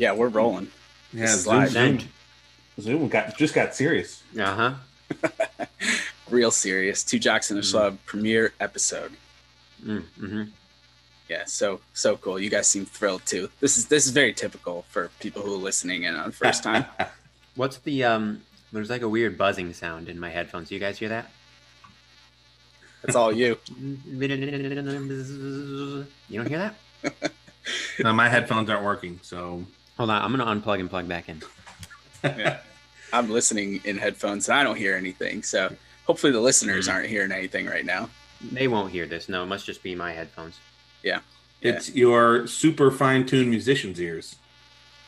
Yeah, we're rolling. Yeah, Zoom. Zoom, Zoom got just got serious. Uh huh. Real serious. Two Jocks in a Schlub premiere episode. Mm-hmm. Yeah, so so cool. You guys seem thrilled too. This is this is very typical for people who are listening in on first time. What's the um? There's like a weird buzzing sound in my headphones. You guys hear that? It's all you. You don't hear that? no, my headphones aren't working, so Hold on, I'm gonna unplug and plug back in. Yeah. I'm listening in headphones and I don't hear anything. So hopefully the listeners mm-hmm. aren't hearing anything right now. They won't hear this. No, it must just be my headphones. Yeah. it's your super fine-tuned musician's ears.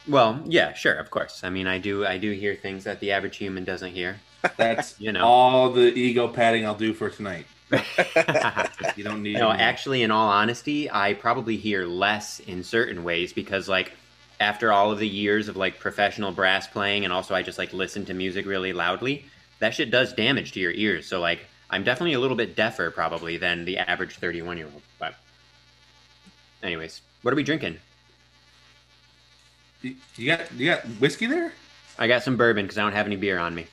Well, yeah, sure, of course. I mean, I do, I do hear things that the average human doesn't hear. That's You know. all the ego padding I'll do for tonight. You don't need. No, any- actually, in all honesty, I probably hear less in certain ways because, like, after all of the years of like professional brass playing, and also I just like listen to music really loudly, that shit does damage to your ears. So, like, I'm definitely a little bit deafer probably than the average 31 year old. But, anyways, what are we drinking? You you got you got whiskey there? I got some bourbon because I don't have any beer on me.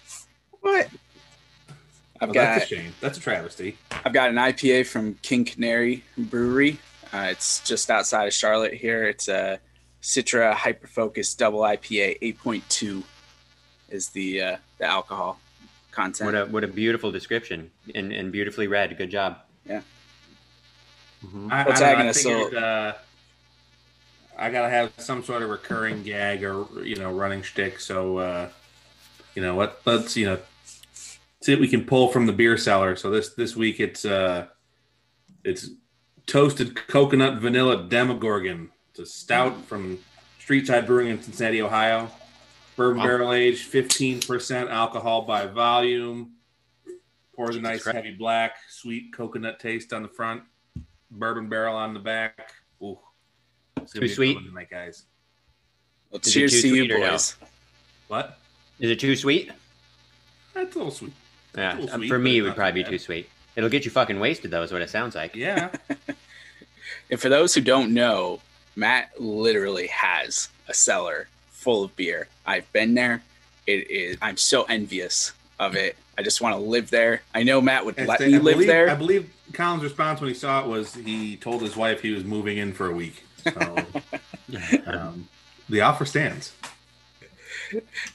What? I've Oh, got that's a shame. That's a travesty. I've got an IPA from King Canary Brewery. Uh, it's just outside of Charlotte here. It's a Citra Hyperfocus Double IPA. 8.2 is the uh, the alcohol content. What a what a beautiful description and, and beautifully read. Good job. Yeah. Mhm. I, What's I, that don't know, I figured, uh, I gotta have some sort of recurring gag or you know running shtick. So uh, you know what? Let's you know see what we can pull from the beer cellar. So this this week it's uh it's toasted coconut vanilla demogorgon. It's a stout from Streetside Brewing in Cincinnati, Ohio. Bourbon Wow. barrel aged, fifteen percent alcohol by volume. Pours a nice heavy black, sweet coconut taste on the front. Bourbon barrel on the back. Ooh, it's gonna Too be sweet? tonight, guys. Well, cheers to you, sweet or no? boys. What? Is it too sweet? That's a little sweet. Yeah, little um, sweet, for me, it would not probably be too too sweet. It'll get you fucking wasted, though, is what it sounds like. Yeah. And for those who don't know, Matt literally has a cellar full of beer. I've been there. It is. I'm so envious of it. I just want to live there. I know Matt would let I me live believe, there. I believe Colin's response when he saw it was he told his wife he was moving in for a week. So um, the offer stands.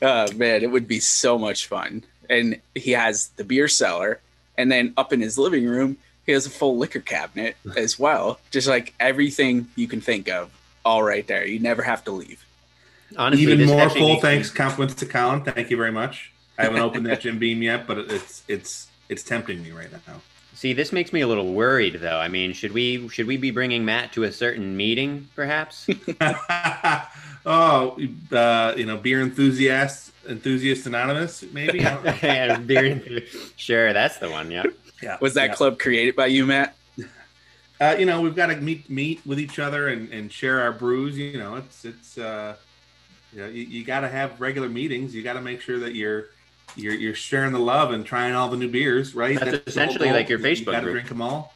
Oh man, it would be so much fun. And he has the beer cellar, and then up in his living room, he has a full liquor cabinet as well. Just like everything you can think of, all right there. You never have to leave. Honestly, Even more actually full makes me- thanks compliments to Colin. Thank you very much. I haven't opened that Jim Beam yet, but it's it's it's tempting me right now. See, this makes me a little worried, though. I mean, should we should we be bringing Matt to a certain meeting, perhaps? oh, uh, you know, beer enthusiasts, enthusiast anonymous, maybe. Yeah, beer- sure, that's the one. Yeah. yeah, Was that yeah. club created by you, Matt? Uh, you know, we've got to meet meet with each other and, and share our brews. You know, it's it's uh, you know, you, you got to have regular meetings. You got to make sure that you're you're you're sharing the love and trying all the new beers, right? That's the whole essentially like your Facebook. You Facebook gotta drink them all.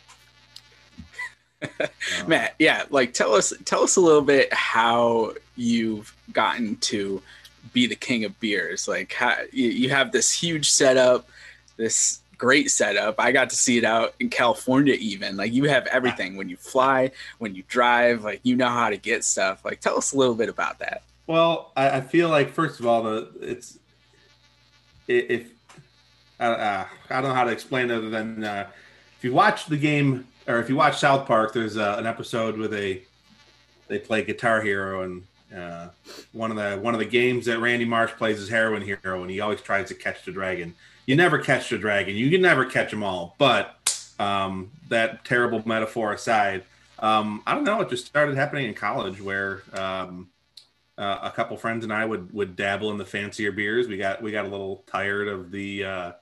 Matt, yeah, like tell us tell us a little bit how you've gotten to be the king of beers. Like how you, you have this huge setup, this great setup. I got to see it out in California even. Like you have everything when you fly, when you drive, like you know how to get stuff. Like tell us a little bit about that. Well, I, I feel like first of all, the it's if uh, I don't know how to explain it other than uh, if you watch the game or if you watch South Park, there's uh, an episode where they they play Guitar Hero and uh, one of the one of the games that Randy Marsh plays is Heroin Hero, and he always tries to catch the dragon. You never catch the dragon. You can never catch them all. But um, that terrible metaphor aside, um, I don't know. It just started happening in college where. Um, uh, a couple friends and I would would dabble in the fancier beers. We got we got a little tired of the uh,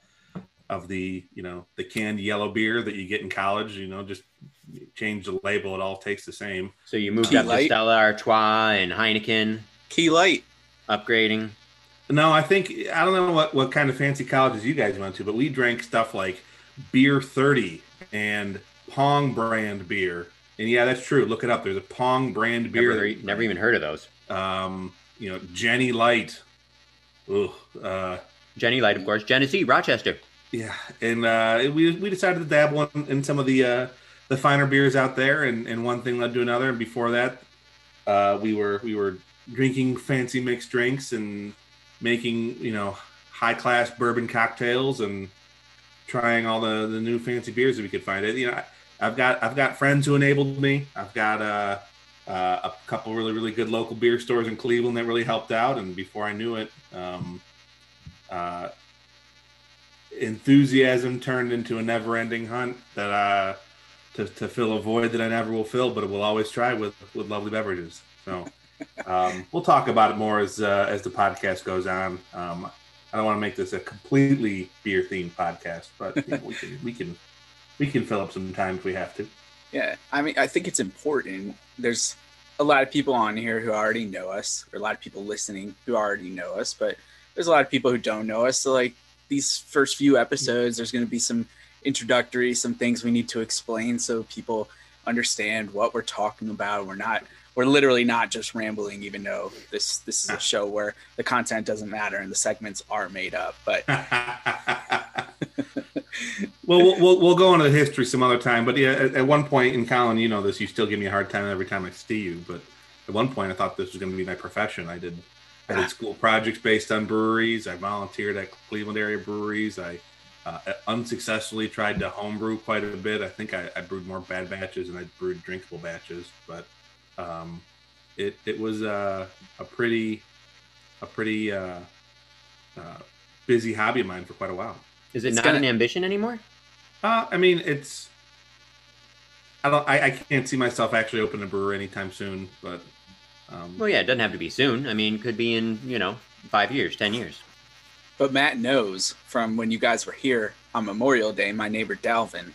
of the you know the canned yellow beer that you get in college. You know, just change the label; it all tastes the same. So you moved Key up to Stella Artois and Heineken, Key light. upgrading. No, I think I don't know what what kind of fancy colleges you guys went to, but we drank stuff like Beer Thirty and Pong brand beer. And yeah, that's true. Look it up. There's a Pong brand beer. Never, that- never even heard of those. Um, you know, Genny Light. Ugh. Uh, Genny Light, of course. Genesee, Rochester. Yeah, and uh, we we decided to dabble in, in some of the uh, the finer beers out there, and, and one thing led to another. And before that, uh, we were we were drinking fancy mixed drinks and making you know high class bourbon cocktails and trying all the, the new fancy beers that we could find. It you know I, I've got I've got friends who enabled me. I've got uh, uh, a couple really really good local beer stores in Cleveland that really helped out. And before I knew it. Um, uh, enthusiasm turned into a never-ending hunt that uh to, to fill a void that I never will fill, but we'll always try with with lovely beverages. So um, we'll talk about it more as uh, as the podcast goes on. Um, I don't want to make this a completely beer themed podcast, but you know, we can we can we can fill up some time if we have to. Yeah, I mean, I think it's important. There's a lot of people on here who already know us, or a lot of people listening who already know us, but there's a lot of people who don't know us. So, like these first few episodes, there's going to be some introductory, some things we need to explain so people understand what we're talking about. We're not, we're literally not just rambling, even though this this is a show where the content doesn't matter and the segments are made up. But well, we'll, we'll we'll go into the history some other time. But yeah, at, at one point in Colin, you know this, you still give me a hard time every time I see you. But at one point, I thought this was going to be my profession. I did I did ah. school projects based on breweries. I volunteered at Cleveland area breweries. I uh, unsuccessfully tried to homebrew quite a bit. I think I, I brewed more bad batches and I brewed drinkable batches. But um, it it was uh, a pretty a pretty uh, uh, busy hobby of mine for quite a while. Is it It's not gonna- an ambition anymore? Uh, I mean, it's. I don't. I, I can't see myself actually opening a brewery anytime soon, but. Um, Well, yeah, it doesn't have to be soon. I mean, could be in, you know, five years, ten years. But Matt knows from when you guys were here on Memorial Day, my neighbor Dalvin,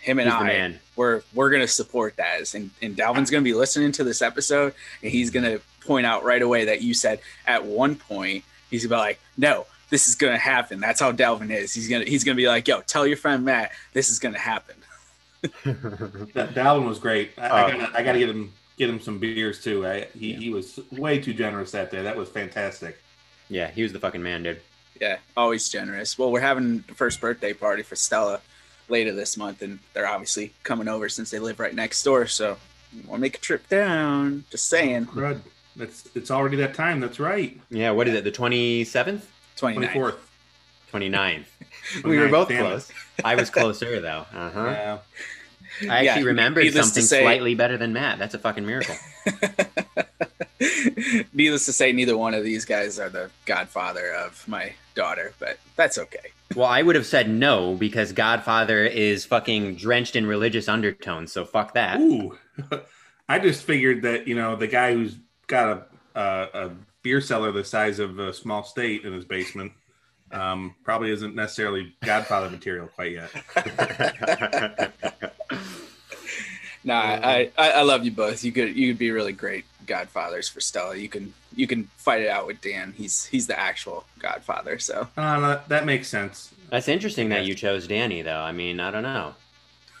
him and He's I, man. we're we're gonna support that. And and Dalvin's gonna be listening to this episode, and he's gonna point out right away that you said at one point he's gonna be like, no, this is gonna happen. That's how Dalvin is. He's gonna he's gonna be like, yo, tell your friend Matt this is gonna happen. that Dalvin was great. I, I Oh. gotta. I gotta get him. Get him some beers too. I, he, he was way too generous that day. That was fantastic. yeah, he was the fucking man, dude. Yeah, always generous. Well, we're having the first birthday party for Stella later this month, and they're obviously coming over since they live right next door. So we'll make a trip down. Just saying. Crud. That's it's already that time. That's right. Yeah, what is it, the 27th? 29th. Twenty fourth. 29th. we were both close. I was closer, though. Uh-huh. Yeah. I Yeah, actually remembered something say- slightly better than Matt. That's a fucking miracle. Needless to say, neither one of these guys are the godfather of my daughter, but that's okay. well, I would have said no because Godfather is fucking drenched in religious undertones, so fuck that. Ooh. I just figured that you know the guy who's got a a, a beer cellar the size of a small state in his basement um, probably isn't necessarily Godfather material quite yet. Nah, I, I I love you both. You could you could be really great godfathers for Stella. You can you can fight it out with Dan. He's he's the actual Godfather. So Uh, that- that makes sense. That's interesting that you chose Danny, though. I mean, I don't know.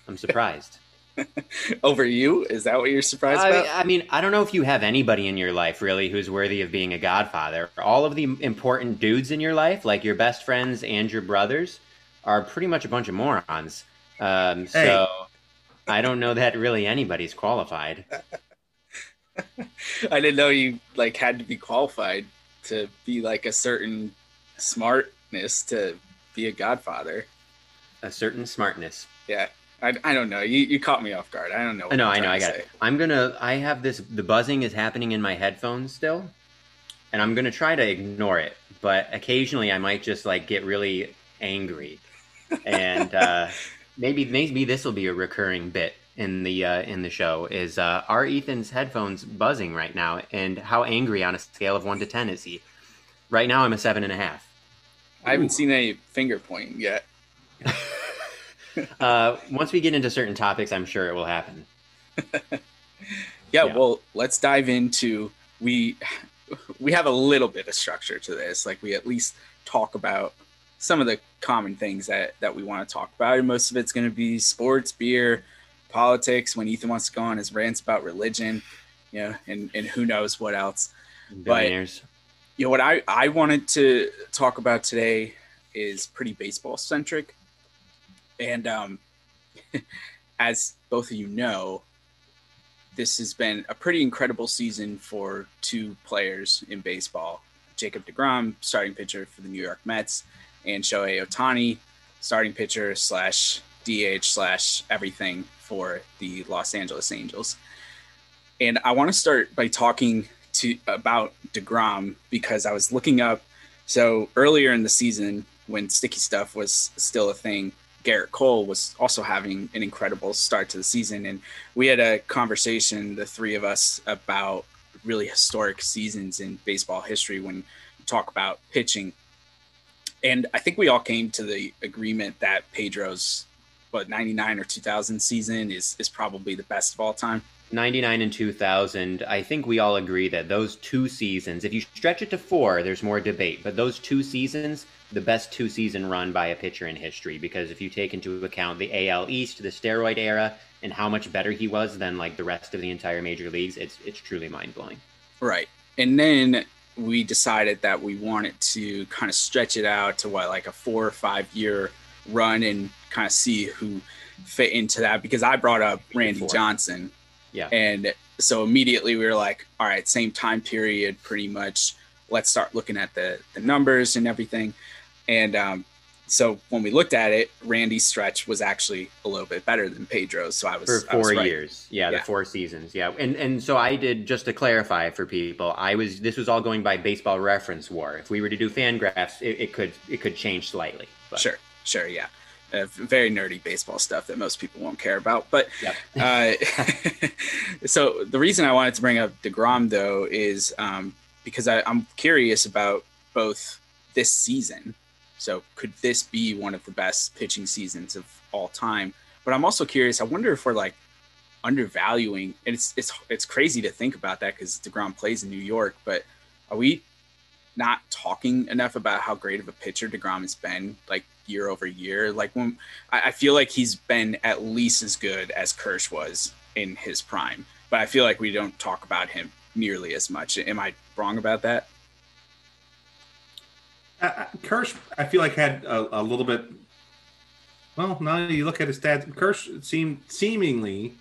I'm surprised. over you, is that what you're surprised I, about? I mean, I don't know if you have anybody in your life really who's worthy of being a godfather. All of the important dudes in your life, like your best friends and your brothers, are pretty much a bunch of morons. Um, so Hey. I don't know that really anybody's qualified. I didn't know you like had to be qualified to be like a certain smartness to be a Godfather. A certain smartness. Yeah, I, I don't know. You you caught me off guard. I don't know. I What know, I'm I know, I got say. it. I'm gonna. I have this. The buzzing is happening in my headphones still, and I'm gonna try to ignore it. But occasionally, I might just like get really angry, and uh, maybe maybe this will be a recurring bit in the uh, in the show. Is uh, are Ethan's headphones buzzing right now, and how angry on a scale of one to ten is he? Right now, I'm a seven and a half. I haven't seen any finger pointing yet. Uh, once we get into certain topics, I'm sure it will happen. Yeah, Yeah. well, let's dive into we we have a little bit of structure to this. Like we at least talk about some of the common things that that we want to talk about, and most of it's going to be sports, beer, politics. When Ethan wants to go on his rants about religion, you know, and and who knows what else. Billionaires. You know what I I wanted to talk about today is pretty baseball centric, and um, as both of you know, this has been a pretty incredible season for two players in baseball. Jacob DeGrom, starting pitcher for the New York Mets, and Shohei Ohtani, starting pitcher slash DH slash everything for the Los Angeles Angels. And I want to start by talking to about DeGrom because I was looking up. So earlier in the season, when sticky stuff was still a thing, Gerrit Cole was also having an incredible start to the season, and we had a conversation, the three of us, about really historic seasons in baseball history when you talk about pitching. And I think we all came to the agreement that Pedro's what 99 or 2000 season is is probably the best of all time. 99 and 2000 i think we all agree that those two seasons if you stretch it to four there's more debate but those two seasons the best two season run by a pitcher in history because if you take into account the al east the steroid era and how much better he was than like the rest of the entire major leagues it's it's truly mind-blowing Right. And then we decided that we wanted to kind of stretch it out to what, like a four or five year run and kind of see who fit into that because I brought up Randy Four. Johnson. Yeah. And so immediately we were like, all right, same time period, pretty much. Let's start looking at the, the numbers and everything. And um, so when we looked at it, Randy's stretch was actually a little bit better than Pedro's. So I was for I was four right. years yeah, Yeah. the four seasons yeah and and so i did just to clarify for people i was this was all going by baseball reference war if we were to do FanGraphs it, it could it could change slightly but Sure, sure, yeah. Uh, very nerdy baseball stuff that most people won't care about. But Yep. uh, so the reason I wanted to bring up Degrom though is um, because I, I'm curious about both this season. So could this be one of the best pitching seasons of all time? But I'm also curious. I wonder if we're like undervaluing. And it's it's it's crazy to think about that because Degrom plays in New York. But are we not talking enough about how great of a pitcher Degrom has been, like year over year. Like when I, feel like he's been at least as good as Kersh was in his prime, but I feel like we don't talk about him nearly as much. Am I wrong about that? Uh, Kersh, I feel like had a, a little bit. Well, now you look at his stats. Kersh seemed seemingly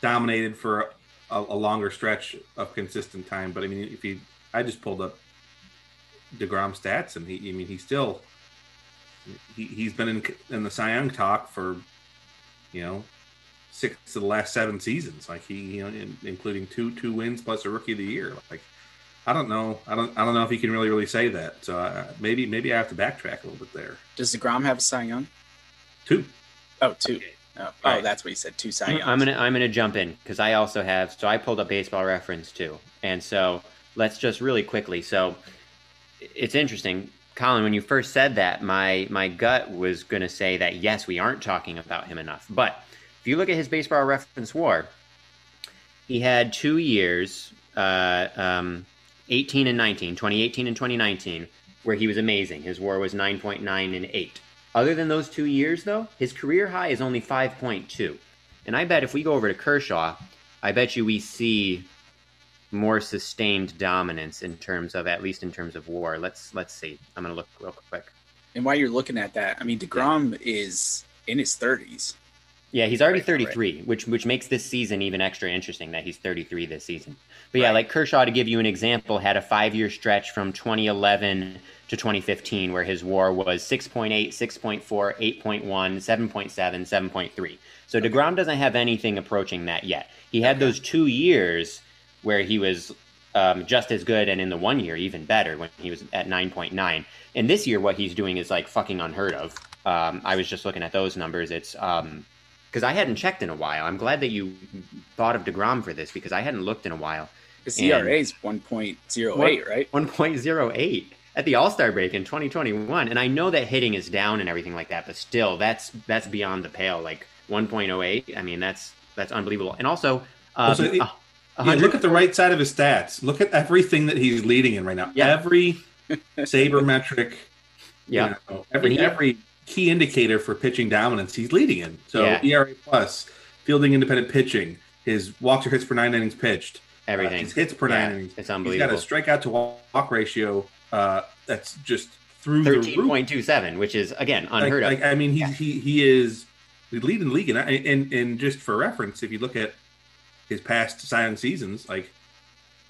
dominated for a, a longer stretch of consistent time. But I mean, if you, I just pulled up Degrom stats, and he, I mean, he still he, he's been in in the Cy Young talk for you know six of the last seven seasons. Like he, you know, in, including two two wins plus a Rookie of the Year. Like I don't know. I don't. I don't know if he can really, really say that. So uh, maybe, maybe I have to backtrack a little bit there. Does Degrom have a Cy Young? Two. Oh, two. Oh, oh Right. that's what he said. Two Cy I'm, Youngs. I'm gonna I'm gonna jump in because I also have so I pulled up baseball reference too and so let's just really quickly so it's interesting Colin when you first said that my my gut was gonna say that yes we aren't talking about him enough but if you look at his baseball reference war he had two years uh, um, 18 and 19, 2018 and 2019, where he was amazing. His WAR was 9.9 and 8. Other than those two years, though, his career high is only 5.2. And I bet if we go over to Kershaw, I bet you we see more sustained dominance in terms of at least in terms of WAR. Let's let's see. I'm gonna look real quick. And while you're looking at that, I mean Degrom is in his 30s. Yeah, he's already Right, 33, which which makes this season even extra interesting that he's 33 this season. But yeah, Right. like Kershaw, to give you an example, had a five-year stretch from 2011 to 2015 where his WAR was 6.8, 6.4, 8.1, 7.7, 7.3. So Degrom doesn't have anything approaching that yet. He had Okay. those two years where he was um, just as good, and in the one year even better when he was at 9.9. And this year, what he's doing is like fucking unheard of. Um, I was just looking at those numbers. It's um, because I hadn't checked in a while. I'm glad that you thought of Degrom for this because I hadn't looked in a while. His And- ERA is 1.08, right? 1.08 at the All Star break in 2021, and I know that hitting is down and everything like that, but still, that's that's beyond the pale. Like 1.08. I mean, that's that's unbelievable. And also, um, Also, it- a- a Yeah, look at the right side of his stats. Look at everything that he's leading in right now. Yeah. Every sabermetric, yeah. you know, every he- every key indicator for pitching dominance, he's leading in. So Yeah. ERA plus, fielding independent pitching, his walks or hits per nine innings pitched, uh, everything. his hits per nine innings. It's unbelievable. He's got a strikeout to walk ratio uh, that's just through the roof. 13.27, which is again Like, unheard of. like, I mean, he's, Yeah. he he is the lead in the league, and, and and just for reference, if you look at his past Cy seasons, like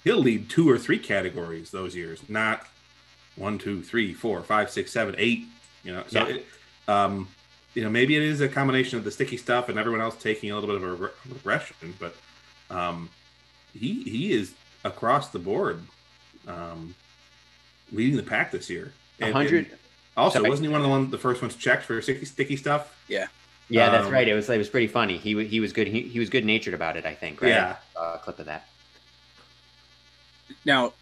he'll lead two or three categories those years, not one, two, three, four, five, six, seven, eight. You know, so Yeah. it, um, you know, maybe it is a combination of the sticky stuff and everyone else taking a little bit of a regression, but um, he he is across the board um, leading the pack this year. And- hundred. and Also, Sorry. wasn't he one of the one the first ones checked for sticky sticky stuff? Yeah, that's um, right. It was it was pretty funny. He he was good. He, he was good natured about it. I think. Right? Yeah. Uh, clip of that. Now,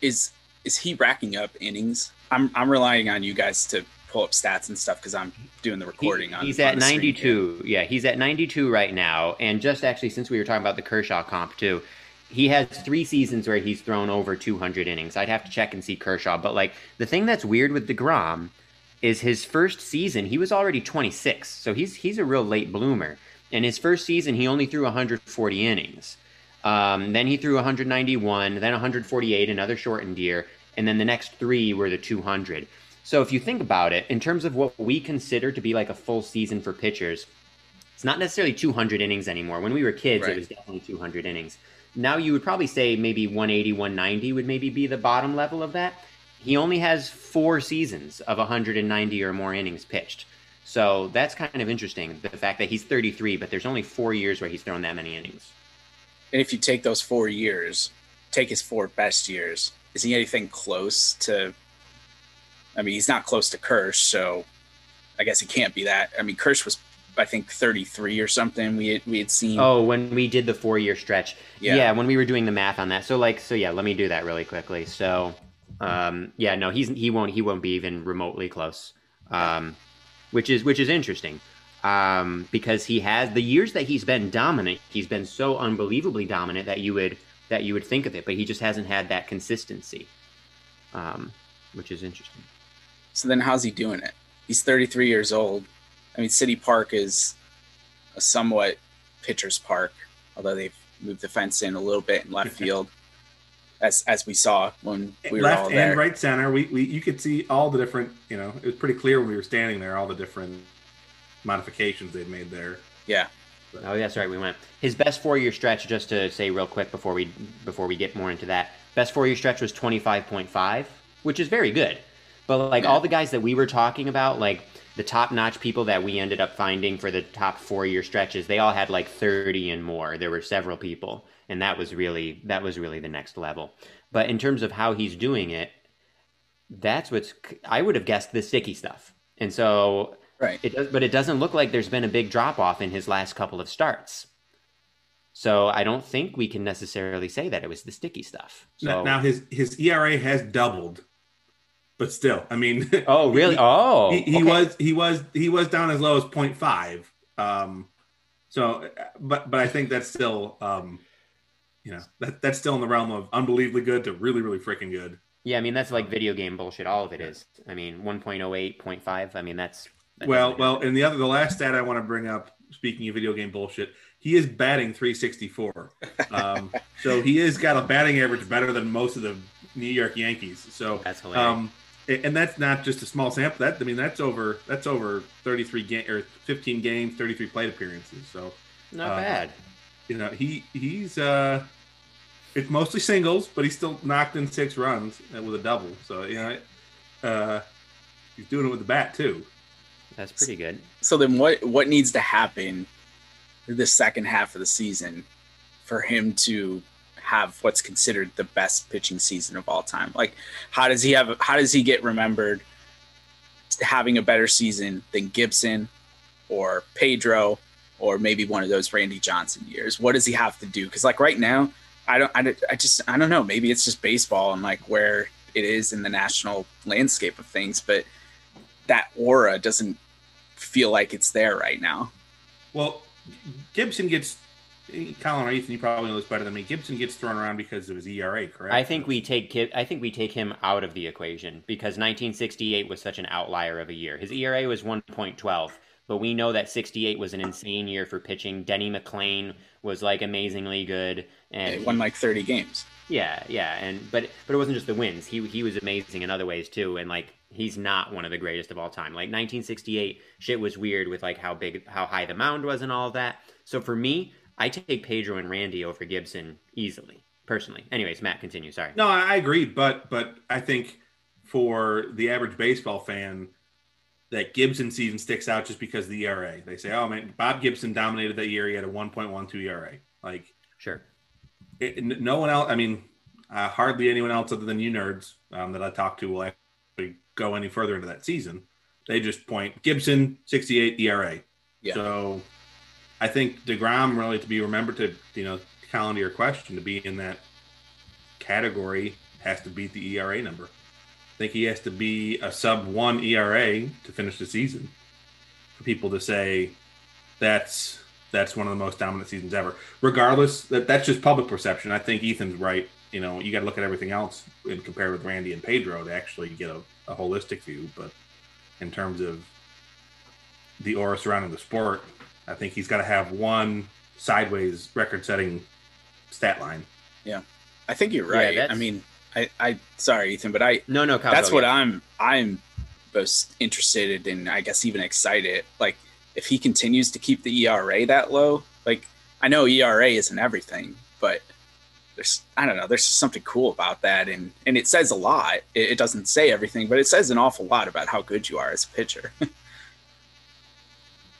is is he racking up innings? I'm I'm relying on you guys to pull up stats and stuff because I'm doing the He- recording on. he's at the screen here. 92. Yeah, he's at 92 right now. And just actually, since we were talking about the Kershaw comp too, he has three seasons where he's thrown over 200 innings. I'd have to check and see Kershaw, but like the thing that's weird with Degrom is his first season he was already 26, so he's he's a real late bloomer. In his first season he only threw 140 innings. Um, then he threw 191, then 148, another shortened year, and then the next three were the 200. So if you think about it, in terms of what we consider to be like a full season for pitchers, it's not necessarily 200 innings anymore. When we were kids, Right. it was definitely 200 innings. Now you would probably say maybe 180, 190 would maybe be the bottom level of that. He only has four seasons of 190 or more innings pitched. So that's kind of interesting, the fact that he's 33, but there's only four years where he's thrown that many innings. And if you take those four years, take his four best years, is he anything close to? I mean, he's not close to Kersh, so I guess he can't be that. I mean, Kersh was, I think, 33 or something. We had, we had seen. Oh, when we did the four year stretch. Yeah. Yeah. when we were doing the math on that. So like so yeah, let me do that really quickly. So um yeah, no, he's he won't he won't be even remotely close. Um which is which is interesting. Um because he has the years that he's been dominant, he's been so unbelievably dominant that you would that you would think of it, but he just hasn't had that consistency. Um which is interesting. So then, how's he doing it? He's 33 years old. I mean, City Park is a somewhat pitcher's park, although they've moved the fence in a little bit in left field, as as we saw when we were Left and right center, we, we you could see all the different. You know, it was pretty clear when we were standing there, all the different modifications they'd made there. Yeah, Oh, that's right. We went his best four year stretch. Just to say real quick before we before we get more into that, best four year stretch was twenty five point five, which is very good. But like Yeah. all the guys that we were talking about, like the top notch people that we ended up finding for the top four year stretches, they all had like thirty and more. There were several people, and that was really that was really the next level. But in terms of how he's doing it, that's what's I would have guessed the sticky stuff, and so right. it does, but it doesn't look like there's been a big drop off in his last couple of starts. So I don't think we can necessarily say that it was the sticky stuff. So, Now, now his his ERA has doubled, but still, I mean, oh really? he- oh, he, he okay. was he was he was down as low as 0.5 um so but but i think that's still um you know that that's still in the realm of unbelievably good to really really freaking good. Yeah, I mean that's like video game bullshit. All of it is. I mean, 1.08.5 I mean that's. that Well, well, and the other the last stat I want to bring up, speaking of video game bullshit, he is batting 364. Um, so he has got a batting average better than most of the New York Yankees. So That's hilarious. um, and that's not just a small sample. That I mean, that's over that's over 33 game or 15 games, 33 plate appearances. So not uh, bad. You know he he's uh it's mostly singles but he still knocked in six runs with a double so you know uh he's doing it with the bat too That's pretty good. So then, what what needs to happen the second half of the season for him to have what's considered the best pitching season of all time? Like, how does he have? How does he get remembered having a better season than Gibson or Pedro or maybe one of those Randy Johnson years? What does he have to do? Because like right now, I don't. I, I just I don't know. Maybe it's just baseball and like where it is in the national landscape of things, but that aura doesn't feel like it's there right now. well gibson gets colin or ethan you probably know this better than me gibson gets thrown around because of his era correct I think we take I think we take him out of the equation because 1968 was such an outlier of a year. His ERA was 1.12, but we know that 68 was an insane year for pitching. Denny McLain was like amazingly good, and It won like 30 games. yeah, yeah, and but but it wasn't just the wins. He he was amazing in other ways too, and like he's not one of the greatest of all time. Like 1968, shit was weird with like how big, how high the mound was, and all of that. So for me, I take Pedro and Randy over Gibson easily, personally. Anyways, Matt, continue. Sorry. no i I agree but but i think for the average baseball fan that gibson season sticks out just because of the era they say oh man bob gibson dominated that year he had a 1.12 era like Sure. it, no one else. I mean, uh, hardly anyone else other than you nerds um, that I talk to will actually go any further into that season. They just point Gibson 68 ERA. Yeah. So I think Degrom really to be remembered to you know calendar your question to be in that category has to beat the ERA number. I think he has to be a sub one ERA to finish the season for people to say that's that's one of the most dominant seasons ever. Regardless, that that's just public perception. I think Ethan's right. You know, you got to look at everything else and compare with Randy and Pedro to actually get a, a holistic view. But in terms of the aura surrounding the sport, I think he's got to have one sideways record-setting stat line. Yeah, I think you're right. I mean, I, I, sorry, Ethan, but I, No, no, that's what yeah. I'm, I'm most interested in, I guess even excited. Like, if he continues to keep the ERA that low, like, I know ERA isn't everything, but there's, I don't know, there's something cool about that. And, and it says a lot. It, it doesn't say everything, but it says an awful lot about how good you are as a pitcher.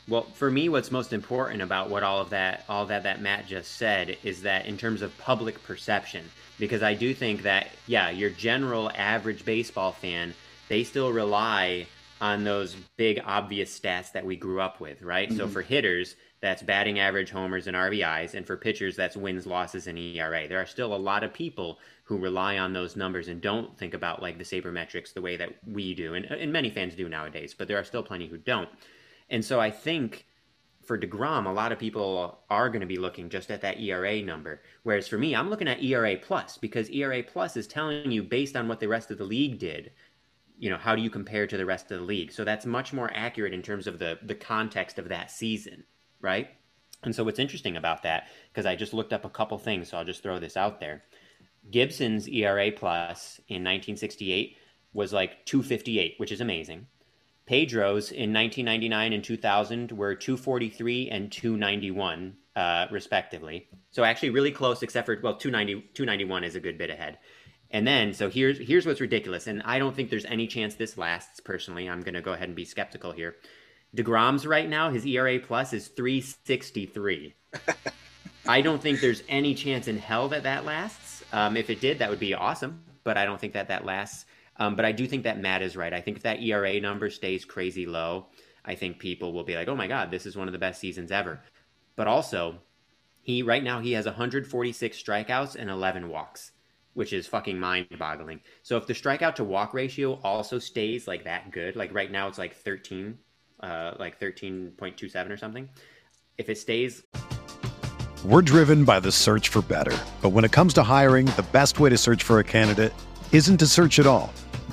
Well, for me, what's most important about what all of that, all that that Matt just said, is that in terms of public perception, because I do think that, yeah, your general average baseball fan, they still rely on those big obvious stats that we grew up with, right? So Mhm. for hitters, that's batting average, homers, and RBIs, and for pitchers, that's wins, losses, and ERA. There are still a lot of people who rely on those numbers and don't think about like the sabermetrics the way that we do, and, and many fans do nowadays. But there are still plenty who don't. And so I think for DeGrom, a lot of people are going to be looking just at that ERA number. Whereas for me, I'm looking at ERA plus because ERA plus is telling you based on what the rest of the league did, you know, how do you compare to the rest of the league? So that's much more accurate in terms of the the context of that season, right? And so what's interesting about that, because I just looked up a couple things, so I'll just throw this out there. Gibson's ERA plus in 1968 was like 258, which is amazing. Pedro's in 1999 and 2000 were 243 and 291, uh, respectively. So actually, really close, except for well, 290, 291 is a good bit ahead. And then, so here's here's what's ridiculous, and I don't think there's any chance this lasts. Personally, I'm going to go ahead and be skeptical here. Degrom's right now, his ERA plus is 363. I don't think there's any chance in hell that that lasts. Um, if it did, that would be awesome, but I don't think that that lasts. Um, but I do think that Matt is right. I think if that ERA number stays crazy low, I think people will be like, "Oh my God, this is one of the best seasons ever." But also, he right now he has 146 strikeouts and 11 walks, which is fucking mind-boggling. So if the strikeout to walk ratio also stays like that good, like right now it's like 13, uh, like 13.27 or something. If it stays We're driven by the search for better. But when it comes to hiring, the best way to search for a candidate isn't to search at all.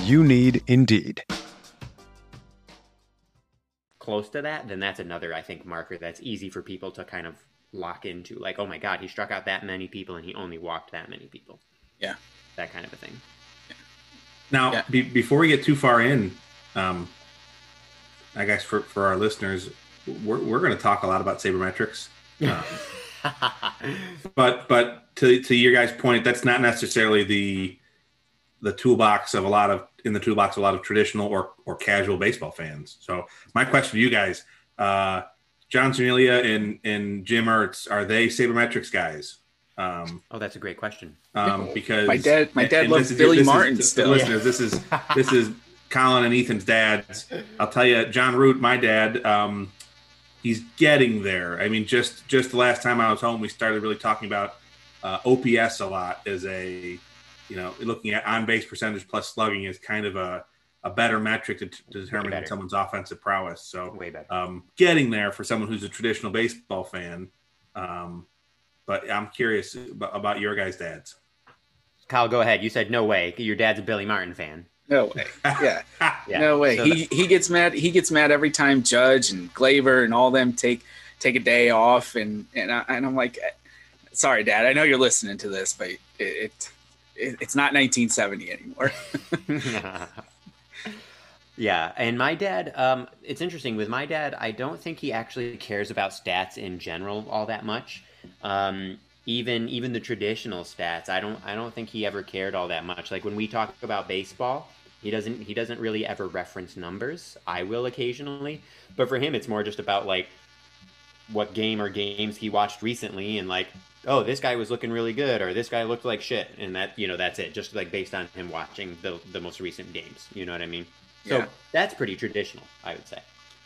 You need Indeed. Close to that, then that's another, I think, marker that's easy for people to kind of lock into. Like, oh my God, he struck out that many people and he only walked that many people. Yeah. That kind of a thing. Now, Yeah. be, before we get too far in, um, I guess for, for our listeners, we're, we're going to talk a lot about sabermetrics. Um, but but to, to your guys' point, that's not necessarily the the toolbox of a lot of in the toolbox of a lot of traditional or or casual baseball fans. So my question to you guys, uh, John Cernelia and and Jim Ertz, are they sabermetrics guys? Um, oh, that's a great question. um, because My dad- my dad and loves this is- Billy this is- Martin to- to still. Listeners, this is this is Colin and Ethan's dads. I'll tell you, John Root, my dad, um, he's getting there. I mean, just just the last time I was home, we started really talking about uh, OPS a lot as a you know looking at on base percentage plus slugging is kind of a a better metric to, to determine someone's offensive prowess. So Way better. um, getting there for someone who's a traditional baseball fan. Um, but I'm curious about, about your guys' dads. Kyle, go ahead. You said no way. Your dad's a Billy Martin fan. No way. Yeah. Yeah. No way. So he he gets mad. He gets mad every time Judge and Gleyber and all them take take a day off, and and I, and I'm like, sorry, Dad. I know you're listening to this, but it, it, it it's not 1970 anymore. yeah, and my dad, um, it's interesting with my dad. I don't think he actually cares about stats in general all that much. Um, even even the traditional stats, I don't I don't think he ever cared all that much. Like when we talk about baseball, he doesn't he doesn't really ever reference numbers. I will occasionally, but for him, it's more just about like what game or games he watched recently and like oh this guy was looking really good or this guy looked like shit and that you know that's it just like based on him watching the the most recent games you know what i mean so Yeah. that's pretty traditional i would say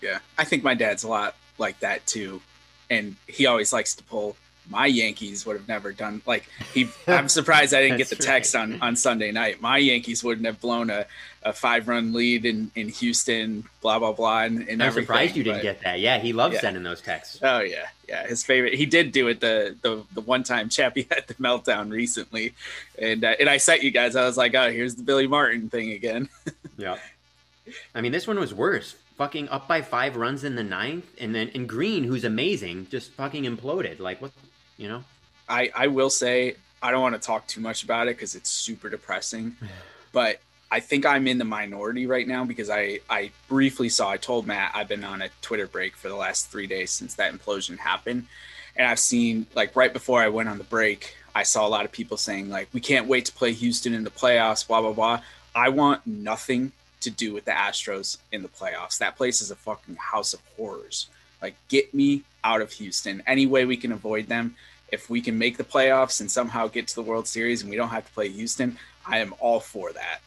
yeah, I think my dad's a lot like that too, and he always likes to pull. My Yankees would have never done like he. I'm surprised I didn't get the text right. on on Sunday night. My Yankees wouldn't have blown a, a five run lead in in Houston. Blah blah blah. And, and i'm surprised you didn't but- get that yeah he loves Yeah. sending those texts Oh yeah, yeah. His favorite. He did do it the the, the one time Chappie had the meltdown recently, and uh, and I sent you guys. I was like, oh, here's the Billy Martin thing again. yeah i mean this one was worse fucking up by five runs in the ninth and then and green who's amazing just fucking imploded like what you know I I will say I don't want to talk too much about it because it's super depressing, but I think I'm in the minority right now because I I briefly saw. I told Matt I've been on a Twitter break for the last three days since that implosion happened, and I've seen like right before I went on the break, I saw a lot of people saying like we can't wait to play Houston in the playoffs. Blah blah blah. I want nothing to do with the Astros in the playoffs. That place is a fucking house of horrors. Like get me out of Houston. Any way we can avoid them if we can make the playoffs and somehow get to the World Series and we don't have to play Houston, I am all for that.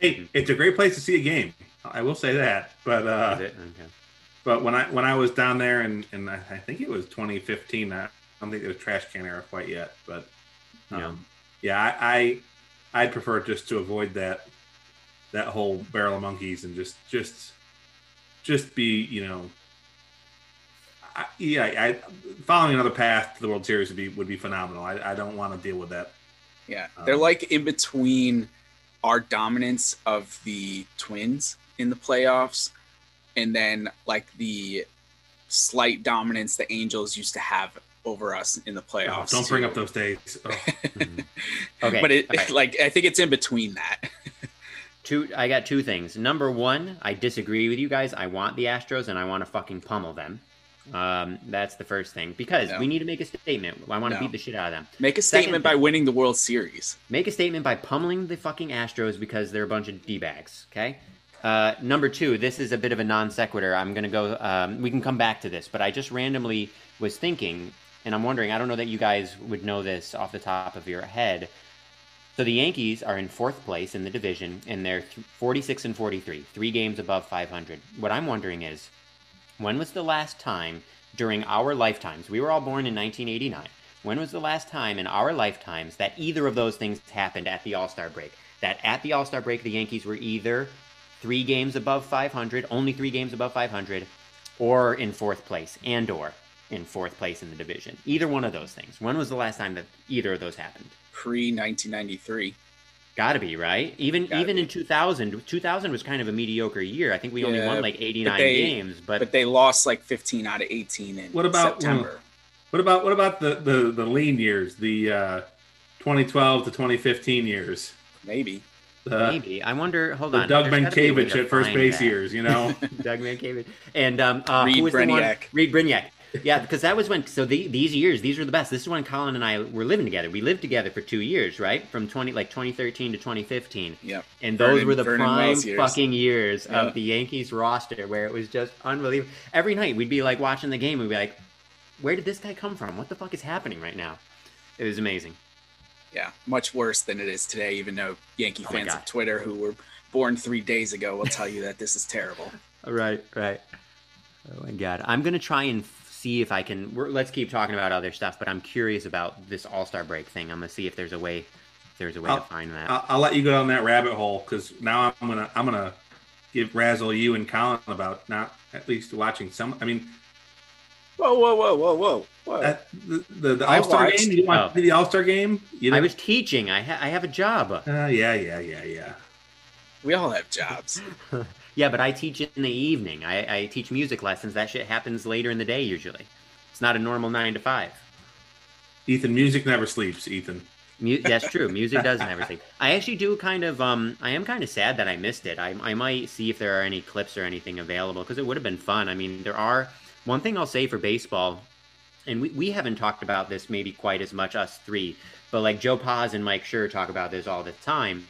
Hey, it's a great place to see a game. I will say that. But uh, Okay. but when I when I was down there and and I I think it was 2015. I don't think it was trash can era quite yet. But um, yeah, I, I I'd prefer just to avoid that that whole barrel of monkeys and just just just be you know. I, yeah, I, following another path to the World Series would be would be phenomenal. I, I don't want to deal with that. Yeah, they're Um, like in between our dominance of the Twins in the playoffs and then like the slight dominance the Angels used to have over us in the Oh, playoffs. don't bring too. up those days. Oh. Okay. but it okay. like I think it's in between that. Two, I got two things. Number one, I disagree with you guys. I want the Astros and I want to fucking pummel them. Um, that's the first thing because No. we need to make a statement. I want to No. beat the shit out of them. Make a statement thing. by winning the World Series. Make a statement by pummeling the fucking Astros because they're a bunch of d bags. Okay. Uh, number two, this is a bit of a non sequitur. I'm gonna go. Um, we can come back to this, but I just randomly was thinking, and I'm wondering. I don't know that you guys would know this off the top of your head. So the Yankees are in fourth place in the division, and they're 46 and 43, three games above 500. What I'm wondering is, when was the last time during our lifetimes? We were all born in 1989. When was the last time in our lifetimes that either of those things happened at the All Star break? That at the All Star break, the Yankees were either three games above 500, only three games above 500, or in fourth place, and or in fourth place in the division. Either one of those things. When was the last time that either of those happened? Pre 1993. Got to be right. Even Gotta even be. in 2000, 2000 was kind of a mediocre year. I think we only won like 89 they- games, but, But they lost like 15 out of 18 in What about- September. What about what about the the the lean years, the uh, 2012 to 2015 years? Maybe. The, maybe. I wonder. Hold the on. Doug There's gotta be a way Mientkiewicz at first base that. years, you know. Doug Mientkiewicz and um, uh, Reid who was the one? Brignac. Reid Brignac. Yeah, because that was when. So the, these years, these were the best. This is when Colin and I were living together. We lived together for two years, right? From 20 like 2013 to 2015. Yep. And those Vernon- were the Vernon prime years. fucking years Yeah. of the Yankees roster where it was just unbelievable. Every night we'd be like watching the game, we'd be like, where did this guy come from? What the fuck is happening right now? It was amazing. Yeah. Much worse than it is today, even though Yankee Oh fans on Twitter who were born three days ago will tell you that this is terrible. Right, right. Oh my god, I'm gonna try and see if I can. We're, let's keep talking about other stuff, but I'm curious about this All Star break thing. I'm gonna see if there's a way. If there's a way I'll- to find that. I'll, I'll let you go down that rabbit hole because now I'm gonna I'm gonna give Razzle you and Colin about not at least watching some. I mean, Whoa, whoa, whoa, whoa, whoa. whoa. the the, the All Star game. You want Oh. to the All Star game? You know? I was teaching. I ha- I have a job. Uh, yeah, yeah, yeah, yeah. we all have jobs. Yeah, but I teach in the evening. I, I teach music lessons. That shit happens later in the day usually. It's not a normal nine to five. Ethan, music never sleeps. Ethan. Mu- that's true. Music does never sleep. I actually do kind of. Um, I am kind of sad that I missed it. I, I might see if there are any clips or anything available because it would have been fun. I mean, there are. One thing I'll say for baseball, and we, we haven't talked about this maybe quite as much us three, but like Joe Pos and Mike Schur talk about this all the time.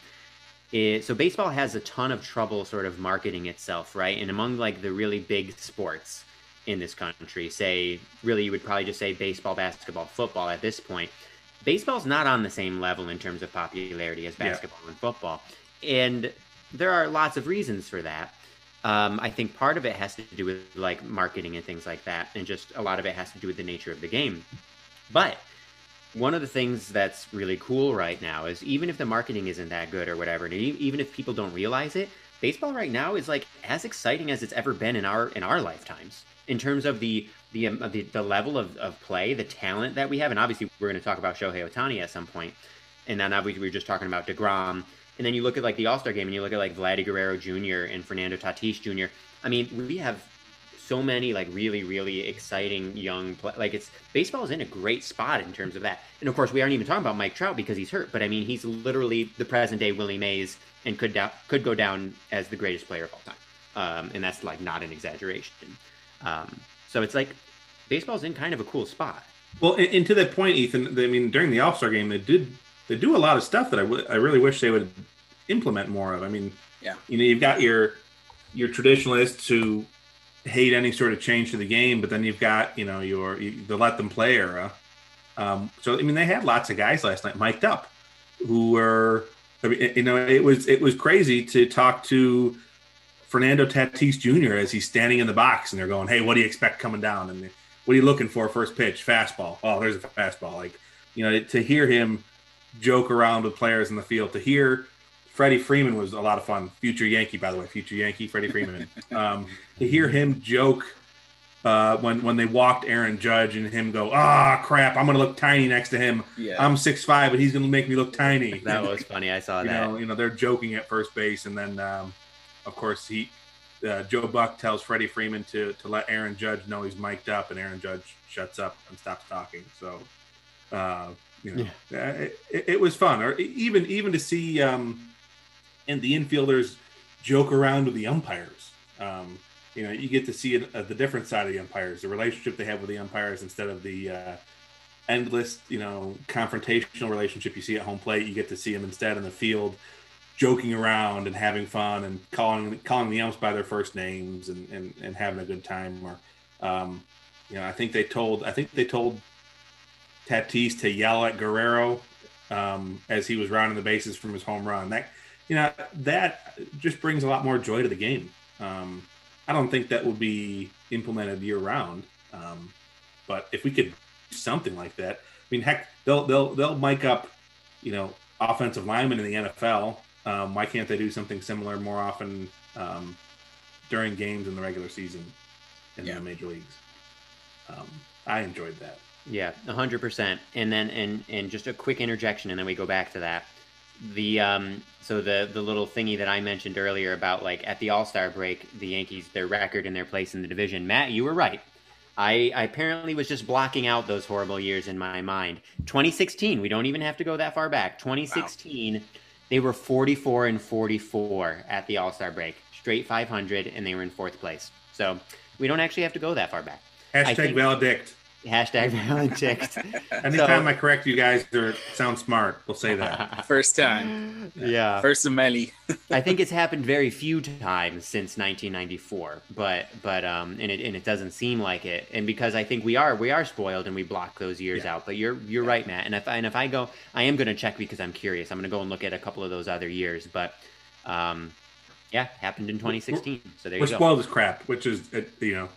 Is, so baseball has a ton of trouble sort of marketing itself, right? And among like the really big sports in this country, say really you would probably just say baseball, basketball, football at this point baseball's not on the same level in terms of popularity as Yeah. basketball and football. And there are lots of reasons for that. Um, I think part of it has to do with like marketing and things like that, and just a lot of it has to do with the nature of the game. But one of the things that's really cool right now is even if the marketing isn't that good or whatever, and even if people don't realize it, baseball right now is like as exciting as it's ever been in our in our lifetimes in terms of the the um, the, the level of, of play, the talent that we have, and obviously we're going to talk about Shohei Ohtani at some point, and then obviously we were just talking about deGrom, and then you look at like the All Star game, and you look at like Vladdy Guerrero Jr. and Fernando Tatis Jr. I mean, we have so many like really really exciting young play- like it's baseball is in a great spot in terms of that and of course we aren't even talking about mike trout because he's hurt but i mean he's literally the present day willie mays and could down could go down as the greatest player of all time um, and that's like not an exaggeration um, so it's like baseball's in kind of a cool spot Well, and, and to that point, Ethan, I mean, during the All Star game, they did they do a lot of stuff that I, w- I really wish they would implement more of. I mean, Yeah. you know, you've got your your traditionalists who hate any sort of change to the game, but then you've got you know your the let them play era. Um, so I mean, they had lots of guys last night mic'd up who were. I mean, you know, it was it was crazy to talk to Fernando Tatis Jr. as he's standing in the box, and they're going, "Hey, what do you expect coming down?" And what are you looking for first pitch? Fastball. Oh, there's a fastball. Like, you know, to hear him joke around with players in the field, to hear Freddie Freeman was a lot of fun. Future Yankee, by the way, future Yankee, Freddie Freeman. um, to hear him joke uh, when when they walked Aaron Judge and him go, ah, crap, I'm gonna look tiny next to him. Yeah. I'm six five, but he's gonna make me look tiny. that was funny i saw you that know, you know, they're joking at first base, and then um, of course he uh, Joe Buck tells Freddie Freeman to to let Aaron Judge know he's mic'd up, and Aaron Judge shuts up and stops talking. So, uh, you know, uh, it, it, was fun. Or even even to see um, and the infielders joke around with the umpires. Um, you know, you get to see uh, the different side of the umpires, the relationship they have with the umpires instead of the uh, endless, you know, confrontational relationship you see at home plate. You get to see them instead in the field joking around and having fun and calling calling the umps by their first names and, and, and having a good time. Or, um, you know, I think they told I think they told Tatis to yell at Guerrero um, as he was rounding the bases from his home run. That you know that just brings a lot more joy to the game. Um, I don't think that would be implemented year round, um, but if we could do something like that, I mean, heck, they'll they'll they'll mic up, you know, offensive linemen in the NFL um, why can't they do something similar more often um, during games in the regular season in yeah. the major leagues? Um, I enjoyed that. Yeah, hundred percent. And then and and just a quick interjection, and then we go back to that. The um so the the little thingy that I mentioned earlier about like at the All Star break, the Yankees their record and their place in the division. Matt, you were right. I, I, apparently was just blocking out those horrible years in my mind. 2016, we don't even have to go that far back. 2016, wow. They were 44 and 44 at the All Star break, straight 500, and they were in fourth place. So we don't actually have to go that far back. Hashtag valedict. Hashtag valedict. Anytime so, I correct you guys or sound smart, we'll say that. First time. Yeah. First of many. I think it's happened very few times since 1994, but but um and it and it doesn't seem like it. And because I think we are we are spoiled and we block those years yeah. out. But you're you're yeah. right, Matt. And if and if I go, I am going to check because I'm curious. I'm going to go and look at a couple of those other years, but um yeah, happened in 2016. We're, so there we're you go. spoiled as crap, which is uh, you know.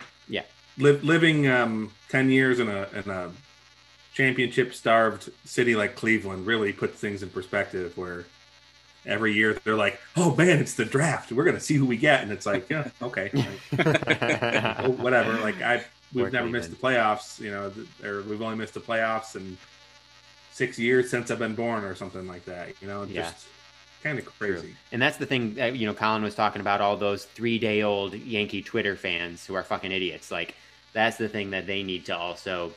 Yeah li- living um, 10 years in a, in a championship starved city like Cleveland really puts things in perspective where every year they're like, oh man, it's the draft. We're going to see who we get. And it's like, yeah, okay. Like, whatever. Like I, we've Work never missed the playoffs, you know, or we've only missed the playoffs in six years since I've been born or something like that, you know, just kind of crazy. True. And that's the thing, that, you know, Colin was talking about all those three day old Yankee Twitter fans who are fucking idiots. Like, that's the thing that they need to also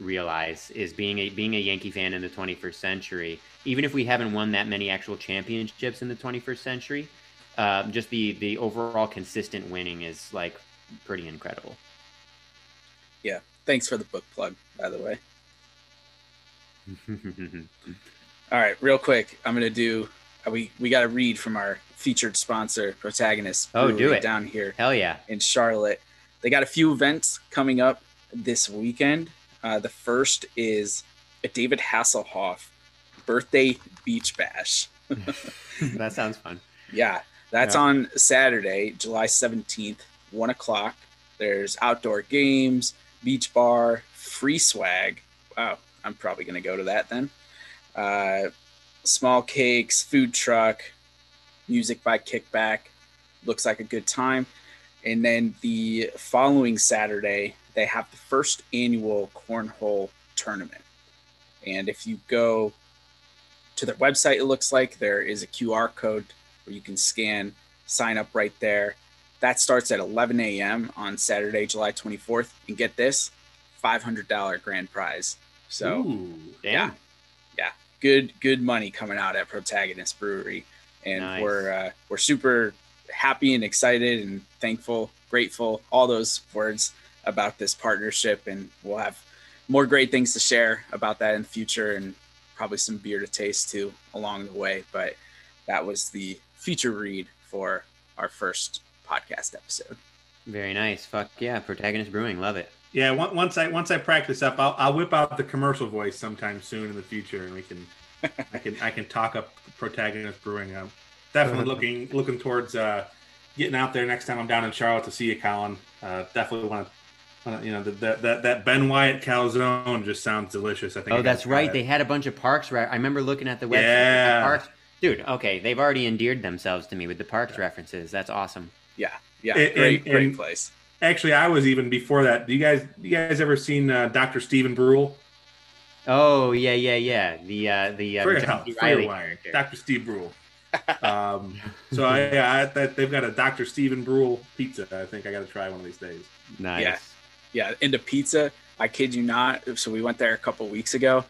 realize is being a being a Yankee fan in the 21st century. Even if we haven't won that many actual championships in the 21st century, uh, just the the overall consistent winning is like pretty incredible. Yeah, thanks for the book plug, by the way. All right, real quick, I'm gonna do. Uh, we we got to read from our featured sponsor, protagonist. Oh, do it down here. Hell yeah! In Charlotte, they got a few events coming up this weekend. Uh, the first is a David Hasselhoff birthday beach bash. that sounds fun. Yeah, that's yeah. on Saturday, July 17th, 1 o'clock. There's outdoor games, beach bar, free swag. Wow, I'm probably going to go to that then. Uh, small cakes, food truck, music by Kickback. Looks like a good time. And then the following Saturday, they have the first annual cornhole tournament. And if you go to their website, it looks like there is a QR code where you can scan, sign up right there. That starts at 11 a.m. on Saturday, July 24th. And get this $500 grand prize. So, Ooh, yeah, yeah, good, good money coming out at Protagonist Brewery. And nice. we're, uh, we're super happy and excited and thankful, grateful, all those words about this partnership. And we'll have more great things to share about that in the future and probably some beer to taste too along the way. But that was the feature read for our first podcast episode. Very nice. Fuck yeah. Protagonist Brewing. Love it. Yeah. Once I, once I practice up, I'll, I'll whip out the commercial voice sometime soon in the future and we can, I can, I can talk up Protagonist Brewing. Um, definitely looking looking towards uh, getting out there next time I'm down in Charlotte to see you, Colin. Uh, definitely want to, you know, that that that Ben Wyatt calzone just sounds delicious. I think. Oh, that's right. They had a bunch of parks. Re- I remember looking at the website. Yeah. Parks. Dude, okay, they've already endeared themselves to me with the parks yeah. references. That's awesome. Yeah, yeah, and, great, and, great and place. Actually, I was even before that. Do you guys, you guys ever seen uh, Doctor Steven Brule? Oh yeah, yeah, yeah. The uh, the uh, Reilly character. Dr. Steve Brule. Um, so I, I that they've got a Dr. Stephen Brule pizza. I think I got to try one of these days. Nice. Yeah. yeah, into pizza. I kid you not. So we went there a couple weeks ago,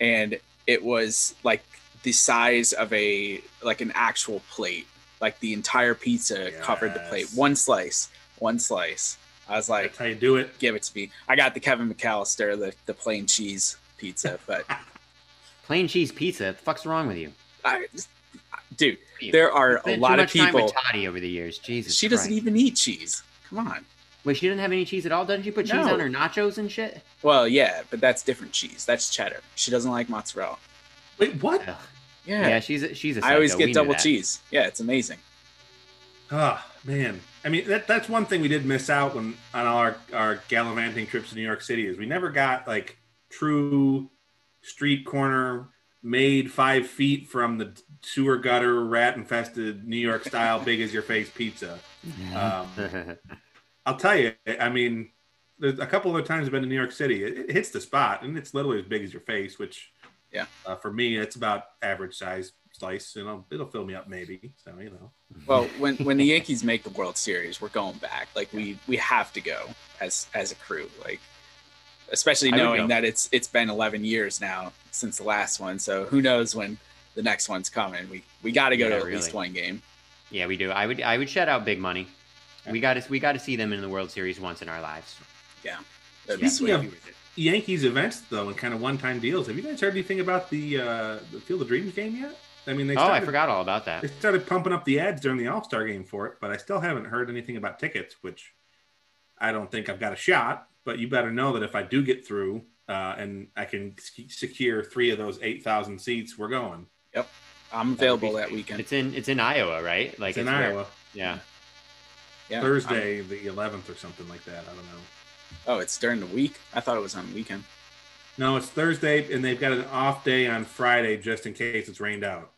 and it was like the size of a like an actual plate. Like the entire pizza covered the plate. One slice. One slice. I was like, That's how you do it. give it to me. I got the Kevin McAllister, the, the plain cheese pizza, but Plain cheese pizza. What the fuck's wrong with you? I, dude, there are a Spent lot too of much time people. with Toddy over the years. Jesus. She doesn't Christ. even eat cheese. Come on. Wait, she doesn't have any cheese at all. Doesn't she put cheese No. on her nachos and shit? Well, yeah, but that's different cheese. That's cheddar. She doesn't like mozzarella. Wait, what? Ugh. Yeah. Yeah, she's a, she's a. I always psycho. We get knew double that. cheese. Yeah, it's amazing. Oh man, I mean that that's one thing we did miss out when on all our our gallivanting trips to New York City is we never got like true street corner made five feet from the sewer gutter rat infested New York style big as your face pizza. Um, I'll tell you, I mean, there's a couple of times I've been to New York City. It, it hits the spot, and it's literally as big as your face. Which, Yeah. uh, for me, it's about average size slice. You know, it'll fill me up maybe. So you know, Well, when when the Yankees make the World Series, we're going back. Like we we have to go as as a crew. Like especially knowing that it's it's been 11 years now since the last one. So who knows when the next one's coming? We we got to go Yeah, to at least one game. yeah, we do. I would I would shout out big money. We got to we got to see them in the World Series once in our lives. That'd be Speaking sweet. of- Yankees events though, and kind of one-time deals. Have you guys heard anything about the uh, the Field of Dreams game yet? I mean, they Oh, I forgot all about that. They started pumping up the ads during the All Star game for it, but I still haven't heard anything about tickets, which I don't think I've got a shot. But you better know that if I do get through uh, and I can secure three of those eight thousand seats, we're going. Yep, I'm available that weekend. It's in it's in Iowa, right? Like It's in where- Iowa, Yeah. Yeah, I'm- Thursday the eleventh or something like that. I don't know. oh, it's during the week. I thought it was on the weekend. No, it's Thursday, and they've got an off day on Friday just in case it's rained out.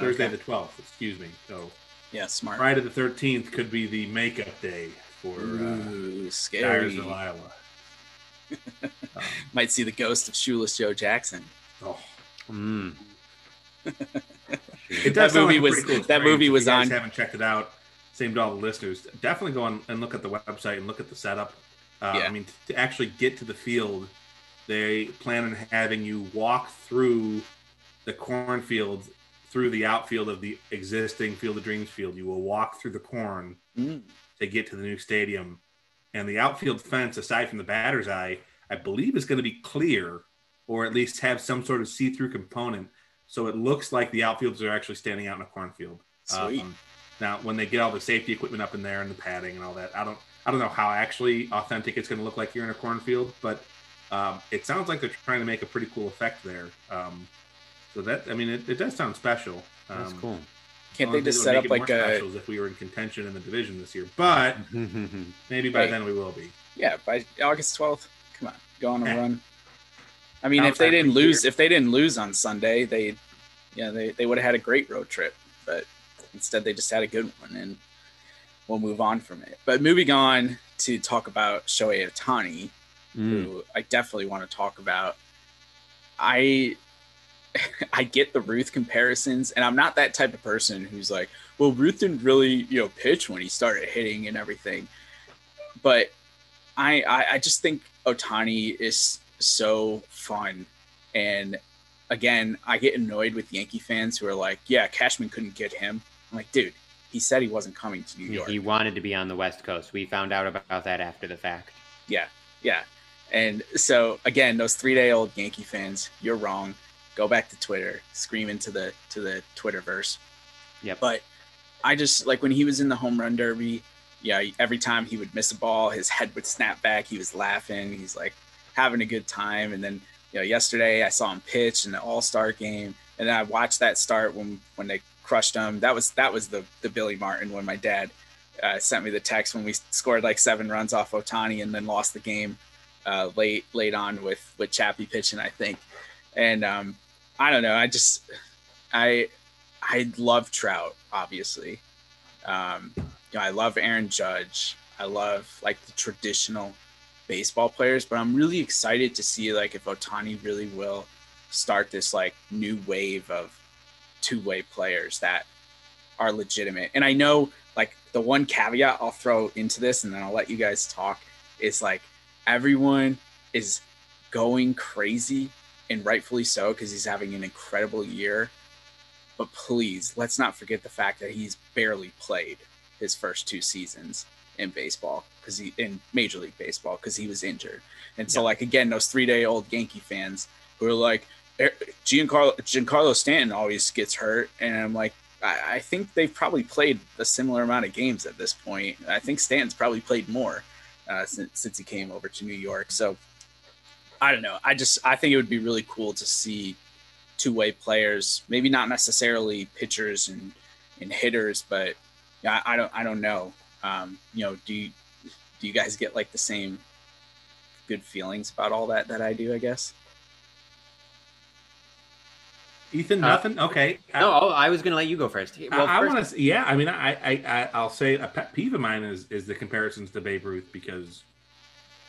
Thursday the twelfth, excuse me. So Yeah, smart. Friday the thirteenth could be the makeup day for uh, Ooh, scary. Dyersville, Iowa. Um, Might see the ghost of shoeless Joe Jackson. oh, Mm. it That does sound movie like was- cool that movie was you guys on- Haven't checked it out. Same to all the listeners. Definitely go on and look at the website and look at the setup. Uh, Yeah. I mean, to actually get to the field, they plan on having you walk through the cornfield, through the outfield of the existing Field of Dreams field. You will walk through the corn Mm. to get to the new stadium. And the outfield fence, aside from the batter's eye, I believe is going to be clear or at least have some sort of see through component. So it looks like the outfielders are actually standing out in a cornfield. Sweet. Um, now, when they get all the safety equipment up in there and the padding and all that, I don't, I don't know how actually authentic it's going to look like you're in a cornfield, but um, it sounds like they're trying to make a pretty cool effect there. Um, so that, I mean, it, it does sound special. Um, That's cool. Can't they just set up like more a specials if we were in contention in the division this year? But maybe by Hey. then we will be. yeah by August 12th? Come on, go on a Yeah. run. I mean, if they didn't lose, year. if they didn't lose on Sunday, they, yeah, they they would have had a great road trip. But instead, they just had a good one, and we'll move on from it. But moving on to talk about Shohei Ohtani, Mm. who I definitely want to talk about. I I get the Ruth comparisons, and I'm not that type of person who's like, well, Ruth didn't really, you know, pitch when he started hitting and everything. But I I, I just think Ohtani is so fun. And again, I get annoyed with Yankee fans who are like, yeah, Cashman couldn't get him. I'm like, dude, he said he wasn't coming to New York. he wanted to be on the West Coast. We found out about that after the fact. Yeah, yeah. And so again, those three day old Yankee fans, you're wrong. Go back to Twitter, scream into the to the Twitterverse. Yep. But I just like when he was in the home run derby. Yeah, every time he would miss a ball, his head would snap back. He was laughing. He's like having a good time. And then you know, yesterday I saw him pitch in the All Star game, and then I watched that start when when they crushed him. That was that was the the Billy Martin when my dad uh, sent me the text when we scored like seven runs off Ohtani and then lost the game uh, late late on with with Chappie pitching, I think. And um, I don't know. I just I I love Trout, obviously. Um, you know, I love Aaron Judge. I love like the traditional baseball players, but I'm really excited to see like if Ohtani really will start this like new wave of two-way players that are legitimate. And I know like the one caveat I'll throw into this and then I'll let you guys talk is like everyone is going crazy and rightfully so because he's having an incredible year. But please, let's not forget the fact that he's barely played his first two seasons in baseball because he in Major League Baseball because he was injured. And so, like again, those three-day-old Yankee fans who are like, "Er, Giancarlo Giancarlo Stanton always gets hurt, and I'm like, I, I think they've probably played a similar amount of games at this point. I think Stanton's probably played more uh, since since he came over to New York. So I don't know. I just I think it would be really cool to see two-way players, maybe not necessarily pitchers and and hitters, but yeah, I, I don't I don't know. Um, you know, do you do you guys get like the same good feelings about all that that I do? I guess. Ethan, Uh, nothing. okay. No, oh, I was going to let you go first. Well, I, I want to. Yeah, I mean, I, I, I, I'll say a pet peeve of mine is is the comparisons to Babe Ruth because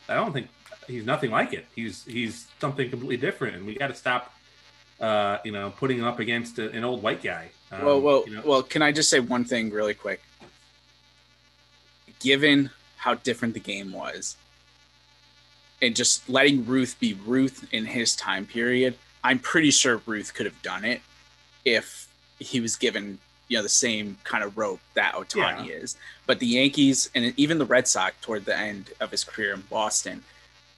I don't think he's nothing like it. He's he's something completely different, and we got to stop. Uh, you know, putting him up against a, an old white guy. Um, well, well, you know, well. Can I just say one thing really quick? Given how different the game was, and just letting Ruth be Ruth in his time period, I'm pretty sure Ruth could have done it if he was given you know the same kind of rope that Ohtani is. But the Yankees and even the Red Sox toward the end of his career in Boston,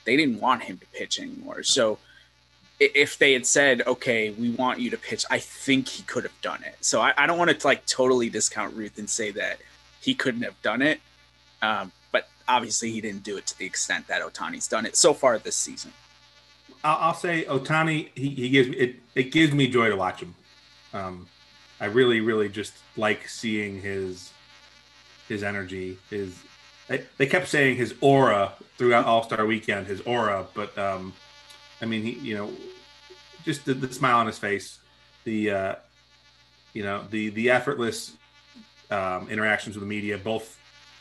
they didn't want him to pitch anymore. So if they had said, "Okay, we want you to pitch," I think he could have done it. So I, I don't want to like totally discount Ruth and say that he couldn't have done it. Um, but obviously, he didn't do it to the extent that Ohtani's done it so far this season. I'll, say Ohtani. He, he gives me it. It gives me joy to watch him. Um, I really, really just like seeing his his energy. His they, kept saying his aura throughout All Star Weekend. His aura, but um, I mean, he you know, just the, the smile on his face, the uh, you know, the the effortless um, interactions with the media, both.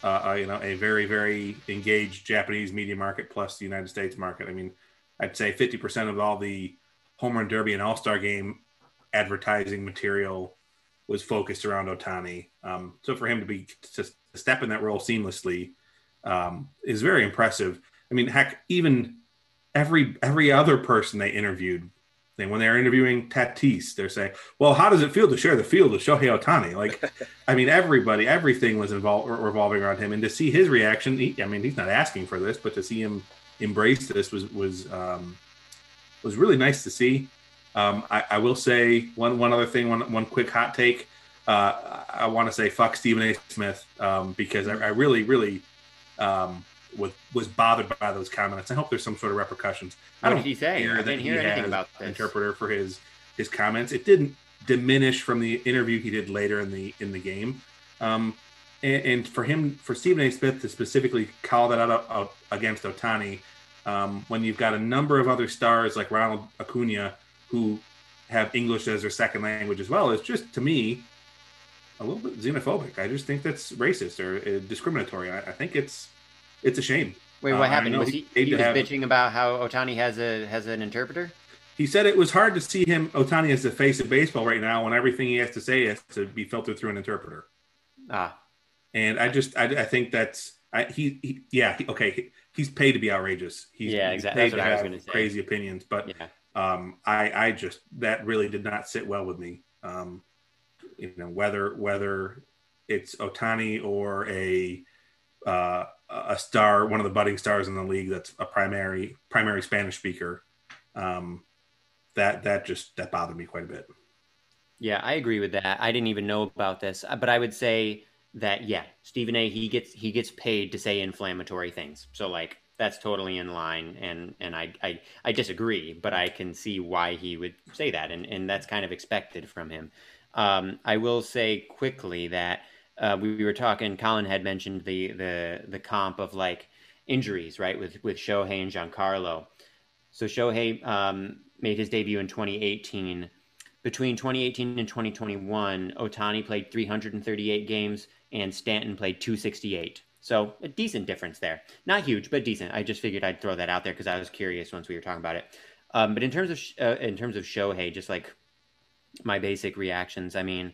Uh, uh, you know, a very, very engaged Japanese media market plus the United States market. I mean, I'd say 50% of all the home run derby and all star game advertising material was focused around Ohtani. Um, so for him to be to step in that role seamlessly um, is very impressive. I mean, heck, even every every other person they interviewed, they, when they're interviewing Tatis, they're saying, "Well, how does it feel to share the field with Shohei Ohtani?" Like, I mean, everybody, everything was involved revolving around him, and to see his reaction, he, I mean, he's not asking for this, but to see him embrace this was was um, was really nice to see. Um, I, I will say one one other thing, one one quick hot take. Uh, I want to say fuck Stephen A. Smith um, because I, I really really um, was was bothered by those comments. I hope there's some sort of repercussions. I What don't did he say? I didn't he hear anything about this. interpreter for his his comments. It didn't diminish from the interview he did later in the in the game. Um, and, and for him, for Stephen A. Smith to specifically call that out uh, against Ohtani, um, when you've got a number of other stars like Ronald Acuna who have English as their second language as well, is just to me a little bit xenophobic. I just think that's racist or uh, discriminatory. I, I think it's it's a shame. Wait, Uh, what I happened? Was he he, paid he to was have- bitching about how Ohtani has a has an interpreter? He said it was hard to see him Ohtani as the face of baseball right now when everything he has to say has to be filtered through an interpreter. Ah, And I just I, I think that's I, he, he yeah okay he, he's paid to be outrageous. He's, Yeah, he's exactly. paid That's what to I was have. Crazy opinions, but yeah. um, I I just that really did not sit well with me. Um, you know whether whether it's Ohtani or a uh, a star, one of the budding stars in the league that's a primary primary Spanish speaker. Um, that that just that bothered me quite a bit. Yeah, I agree with that. I didn't even know about this, uh, but I would say that yeah, Stephen A. He gets he gets paid to say inflammatory things. So like that's totally in line, and and I I, I disagree, but I can see why he would say that, and and that's kind of expected from him. Um, I will say quickly that uh, we, we were talking. Colin had mentioned the the the comp of like injuries, right, with with Shohei and Giancarlo. So Shohei um, made his debut in 2018 between 2018 and 2021, Ohtani played 338 games and Stanton played 268. So a decent difference there. Not huge, but decent. I just figured I'd throw that out there because I was curious once we were talking about it. Um, but in terms of uh, in terms of Shohei, just like my basic reactions, I mean,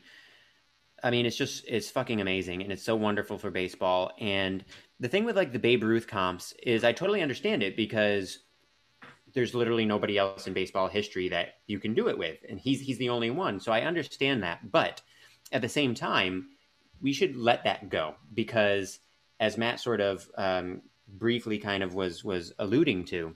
I mean, it's just it's fucking amazing, and it's so wonderful for baseball. And the thing with like the Babe Ruth comps is, I totally understand it because there's literally nobody else in baseball history that you can do it with, and he's he's the only one. So I understand that, but at the same time, we should let that go because, as Matt sort of um, briefly kind of was was alluding to,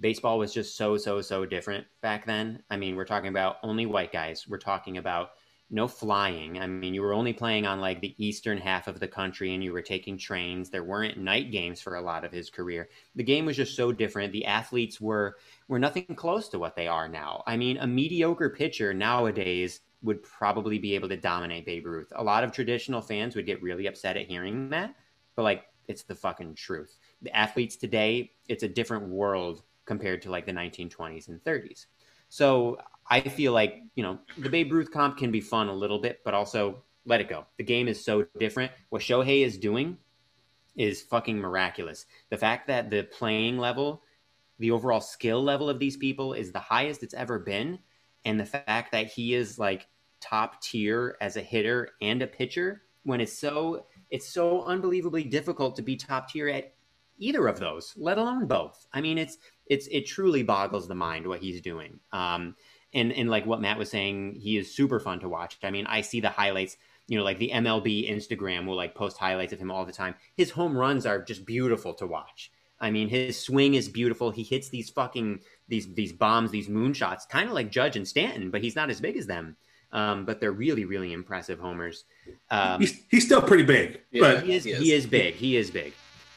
baseball was just so so so different back then. I mean, we're talking about only white guys. We're talking about no flying. I mean, you were only playing on like the eastern half of the country and you were taking trains. There weren't night games for a lot of his career. The game was just so different. The athletes were were nothing close to what they are now. I mean, a mediocre pitcher nowadays would probably be able to dominate Babe Ruth. A lot of traditional fans would get really upset at hearing that, but like it's the fucking truth. The athletes today, it's a different world compared to like the 1920s and 30s. So I feel like, you know, the Babe Ruth comp can be fun a little bit, but also let it go. The game is so different. What Shohei is doing is fucking miraculous. The fact that the playing level, the overall skill level of these people is the highest it's ever been, and the fact that he is like top tier as a hitter and a pitcher when it's so it's so unbelievably difficult to be top tier at either of those, let alone both. I mean, it's it's it truly boggles the mind what he's doing. Um, and and like what Matt was saying, he is super fun to watch. I mean, I see the highlights. You know, like the MLB Instagram will like post highlights of him all the time. His home runs are just beautiful to watch. I mean, his swing is beautiful. He hits these fucking these these bombs, these moonshots, kind of like Judge and Stanton, but he's not as big as them. Um, but they're really, really impressive homers. Um, he's, he's still pretty big, Yeah, but he is, he is. he is big. He is big.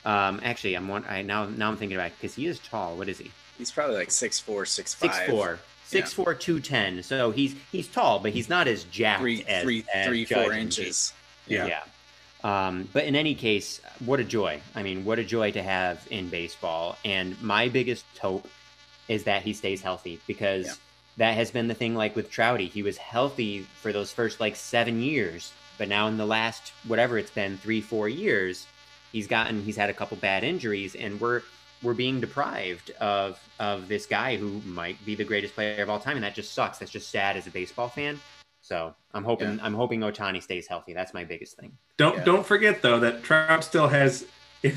Um, actually, I'm one. I now now I'm thinking about because he is tall. What is he? He's probably like six four, six five, Six four. Six four two ten. So he's he's tall, but he's not as jacked three, as three, as three, four inches. Yeah. yeah. Um, but in any case, what a joy. I mean, what a joy to have in baseball. And my biggest hope is that he stays healthy because Yeah. that has been the thing like with Trouty. He was healthy for those first like seven years, but now in the last whatever it's been, three, four years, he's gotten he's had a couple bad injuries and we're we're being deprived of of this guy who might be the greatest player of all time, and that just sucks. That's just sad as a baseball fan. So I'm hoping Yeah. I'm hoping Ohtani stays healthy. That's my biggest thing. don't Yeah. don't forget though that Trout still has in,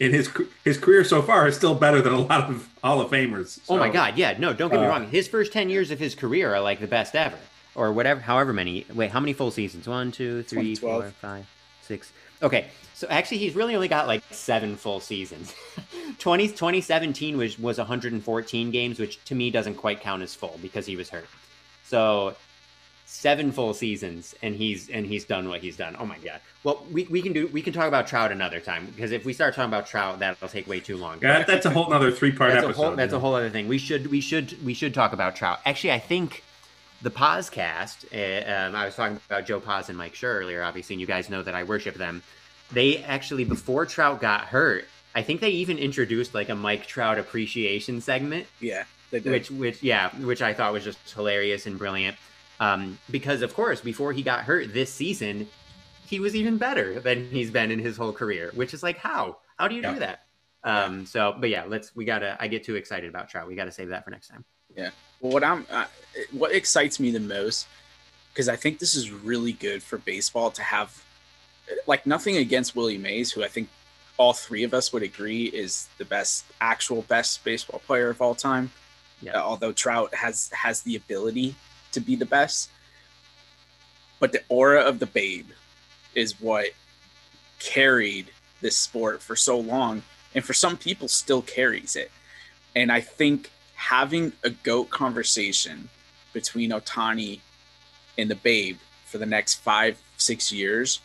in his his career so far is still better than a lot of Hall of Famers. oh my God, yeah, no, don't get me uh, wrong. His first ten years of his career are like the best ever, or whatever, however many. Wait, how many full seasons? One, two, three, 2012. four, five, six. Okay, so actually, he's really only got like seven full seasons. 20, 2017 was was 114 games, which to me doesn't quite count as full because he was hurt. So seven full seasons and he's and he's done what he's done. Oh my god. Well, we, we can do we can talk about Trout another time because if we start talking about Trout, that'll take way too long. Yeah, that's a whole other three part episode. a whole that's a whole other thing. We should we should we should talk about Trout. Actually, I think the PosCast. Uh, um, I was talking about Joe Pos and Mike Schur earlier. Obviously, and you guys know that I worship them. They actually before Trout got hurt, I think they even introduced like a Mike Trout appreciation segment. Yeah, which which yeah which i thought was just hilarious and brilliant. Um, because of course before he got hurt this season he was even better than he's been in his whole career which is like how? How do you Yeah. do that? Um, so but yeah let's we gotta i get too excited about trout. We gotta save that for next time. Well, what I'm, uh, what excites me the most, because I think this is really good for baseball to have, like, nothing against Willie Mays, who I think all three of us would agree is the best, actual best baseball player of all time. Yeah. Uh, although Trout has has the ability to be the best, but the aura of the Babe is what carried this sport for so long, and for some people still carries it. And I think having a goat conversation between Ohtani and the Babe for the next five, six years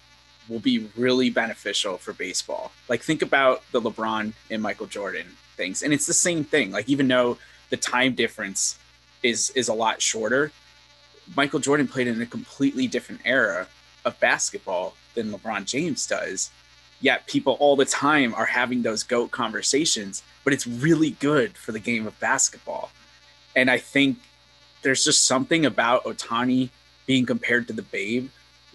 will be really beneficial for baseball. Like think about the LeBron and Michael Jordan things. And it's the same thing. Like even though the time difference is is a lot shorter, Michael Jordan played in a completely different era of basketball than LeBron James does. Yet people all the time are having those GOAT conversations, but it's really good for the game of basketball. And I think there's just something about Ohtani being compared to the Babe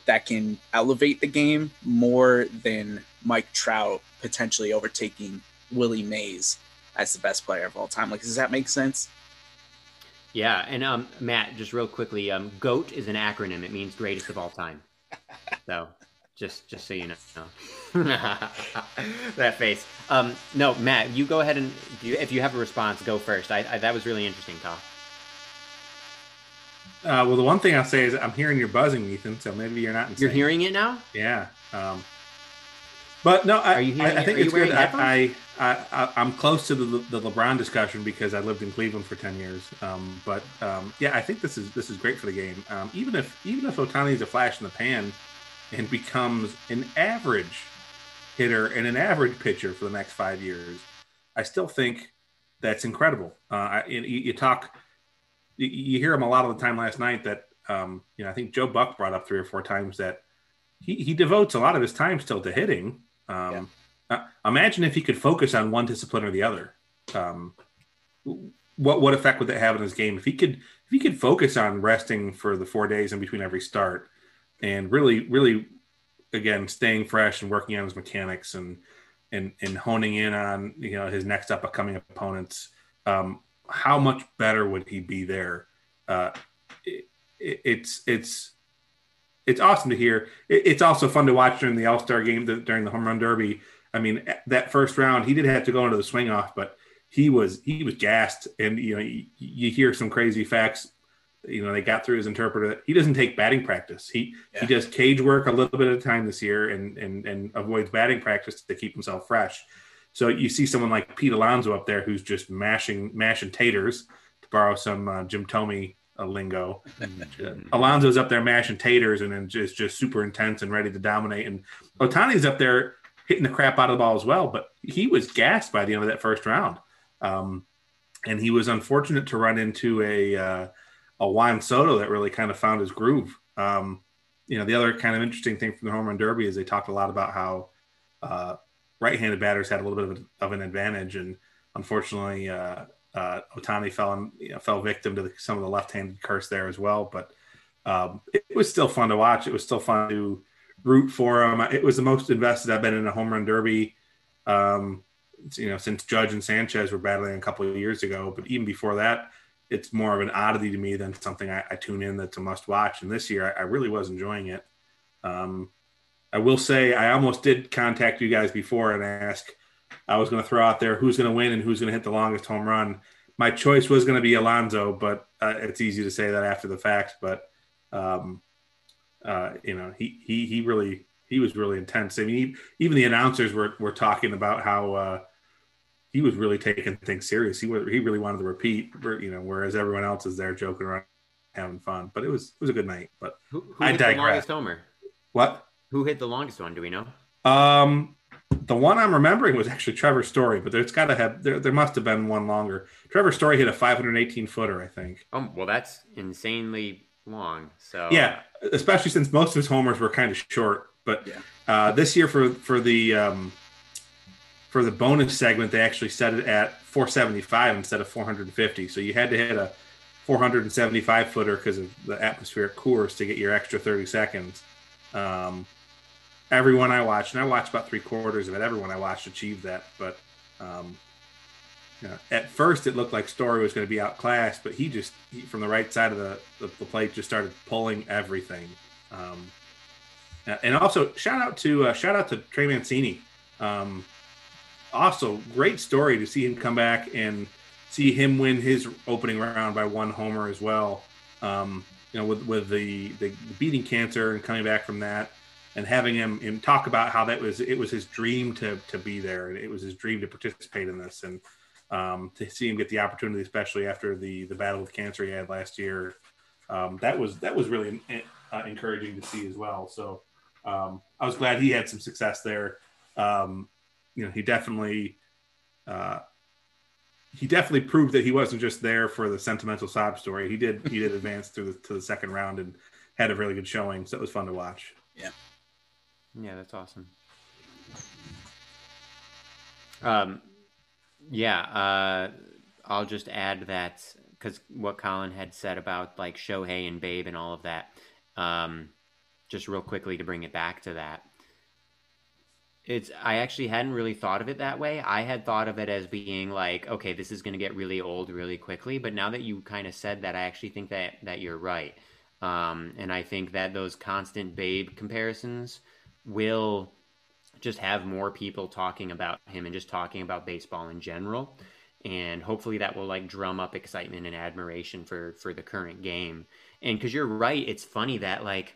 that can elevate the game more than Mike Trout potentially overtaking Willie Mays as the best player of all time. Like, does that make sense? Yeah, and um, Matt, just real quickly, um, GOAT is an acronym. It means greatest of all time. So, just just so you know, that face. Um, no, Matt, you go ahead and you, if you have a response, go first. I, I that was really interesting, Tom. Uh, well, the one thing I'll say is I'm hearing your buzzing, Ethan. So maybe you're not. Insane. You're hearing it now. Yeah. Um, but no, I, Are you I, I think it's good. I, I, I, I'm close to the, the LeBron discussion because I lived in Cleveland for ten years. Um, but um, yeah, I think this is this is great for the game. Um, even if even if Ohtani is a flash in the pan and becomes an average hitter and an average pitcher for the next five years, I still think that's incredible. Uh, I, you, you talk, you, hear him a lot of the time last night that um, you know I think Joe Buck brought up three or four times that he, he devotes a lot of his time still to hitting. Um, uh, imagine if he could focus on one discipline or the other. Um, what what effect would that have on his game if he could if he could focus on resting for the four days in between every start and really really again staying fresh and working on his mechanics and and and honing in on you know his next up upcoming opponents um, how much better would he be there uh, it, it, it's it's it's awesome to hear. It, it's also fun to watch during the All Star game, the, during the home run derby. I mean, that first round, he did have to go into the swing off, but he was he was gassed, and you know, you, you hear some crazy facts. You know, they got through his interpreter. He doesn't take batting practice. He Yeah. he does cage work a little bit at a time this year, and and and avoids batting practice to keep himself fresh. So you see someone like Pete Alonso up there who's just mashing mashing taters, to borrow some uh, Jim Thome uh, lingo. Alonso's up there mashing taters and then just just super intense and ready to dominate. And Ohtani's up there hitting the crap out of the ball as well. But he was gassed by the end of that first round, um, and he was unfortunate to run into a uh, a Juan Soto that really kind of found his groove. Um, you know, the other kind of interesting thing from the home run derby is they talked a lot about how uh, right-handed batters had a little bit of, a, of an advantage, and unfortunately, uh, uh, Ohtani fell on, you know, fell victim to the, some of the left-handed curse there as well. But um, it, was still fun to watch. It was still fun to root for him. It was the most invested I've been in a home run derby, um, you know, since Judge and Sanchez were battling a couple of years ago. But even before that, it's more of an oddity to me than something I, I tune in that's a must watch. And this year, I, I really was enjoying it. Um, I will say I almost did contact you guys before and ask. I was going to throw out there who's going to win and who's going to hit the longest home run. My choice was going to be Alonso, but uh, it's easy to say that after the fact. But um, uh, you know, he he he really he was really intense. I mean, he, even the announcers were were talking about how uh, he was really taking things serious. He he really wanted to repeat, you know, whereas everyone else is there joking around, having fun. But it was it was a good night. But Who, who I hit the digress. longest homer? what? Who hit the longest one? Do we know? Um, the one I'm remembering was actually Trevor Story, but there's got to have there there must have been one longer. Trevor Story hit a 518 footer, I think. Oh, well, that's insanely long. So Yeah, especially since most of his homers were kind of short. But Yeah. uh, this year for for the um, for the bonus segment, they actually set it at 475 instead of 450. So you had to hit a 475 footer because of the atmospheric course to get your extra 30 seconds. Um, everyone I watched, and I watched about three quarters of it, everyone I watched achieved that. But um, you know, at first, it looked like Story was going to be outclassed, but he just he, from the right side of the, the, the plate just started pulling everything. Um, and also shout out to uh, shout out to Trey Mancini. Um, also, great story to see him come back and see him win his opening round by one homer as well. Um, you know, with with the, the beating cancer and coming back from that, and having him, him talk about how that was it was his dream to to be there, and it was his dream to participate in this, and um, to see him get the opportunity, especially after the the battle with cancer he had last year, um, that was that was really uh, encouraging to see as well. So um, I was glad he had some success there. Um, you know, he definitely uh, he definitely proved that he wasn't just there for the sentimental sob story. He did he did advance through the, to the second round and had a really good showing. So it was fun to watch. Yeah, that's awesome. Um, yeah, uh, I'll just add that because what Colin had said about like Shohei and Babe and all of that. Um, just real quickly to bring it back to that. it's I actually hadn't really thought of it that way. I had thought of it as being like, okay, this is going to get really old really quickly. But now that you kind of said that, I actually think that that you're right. Um, and I think that those constant Babe comparisons will just have more people talking about him and just talking about baseball in general. And hopefully that will like drum up excitement and admiration for for the current game. And because you're right, it's funny that like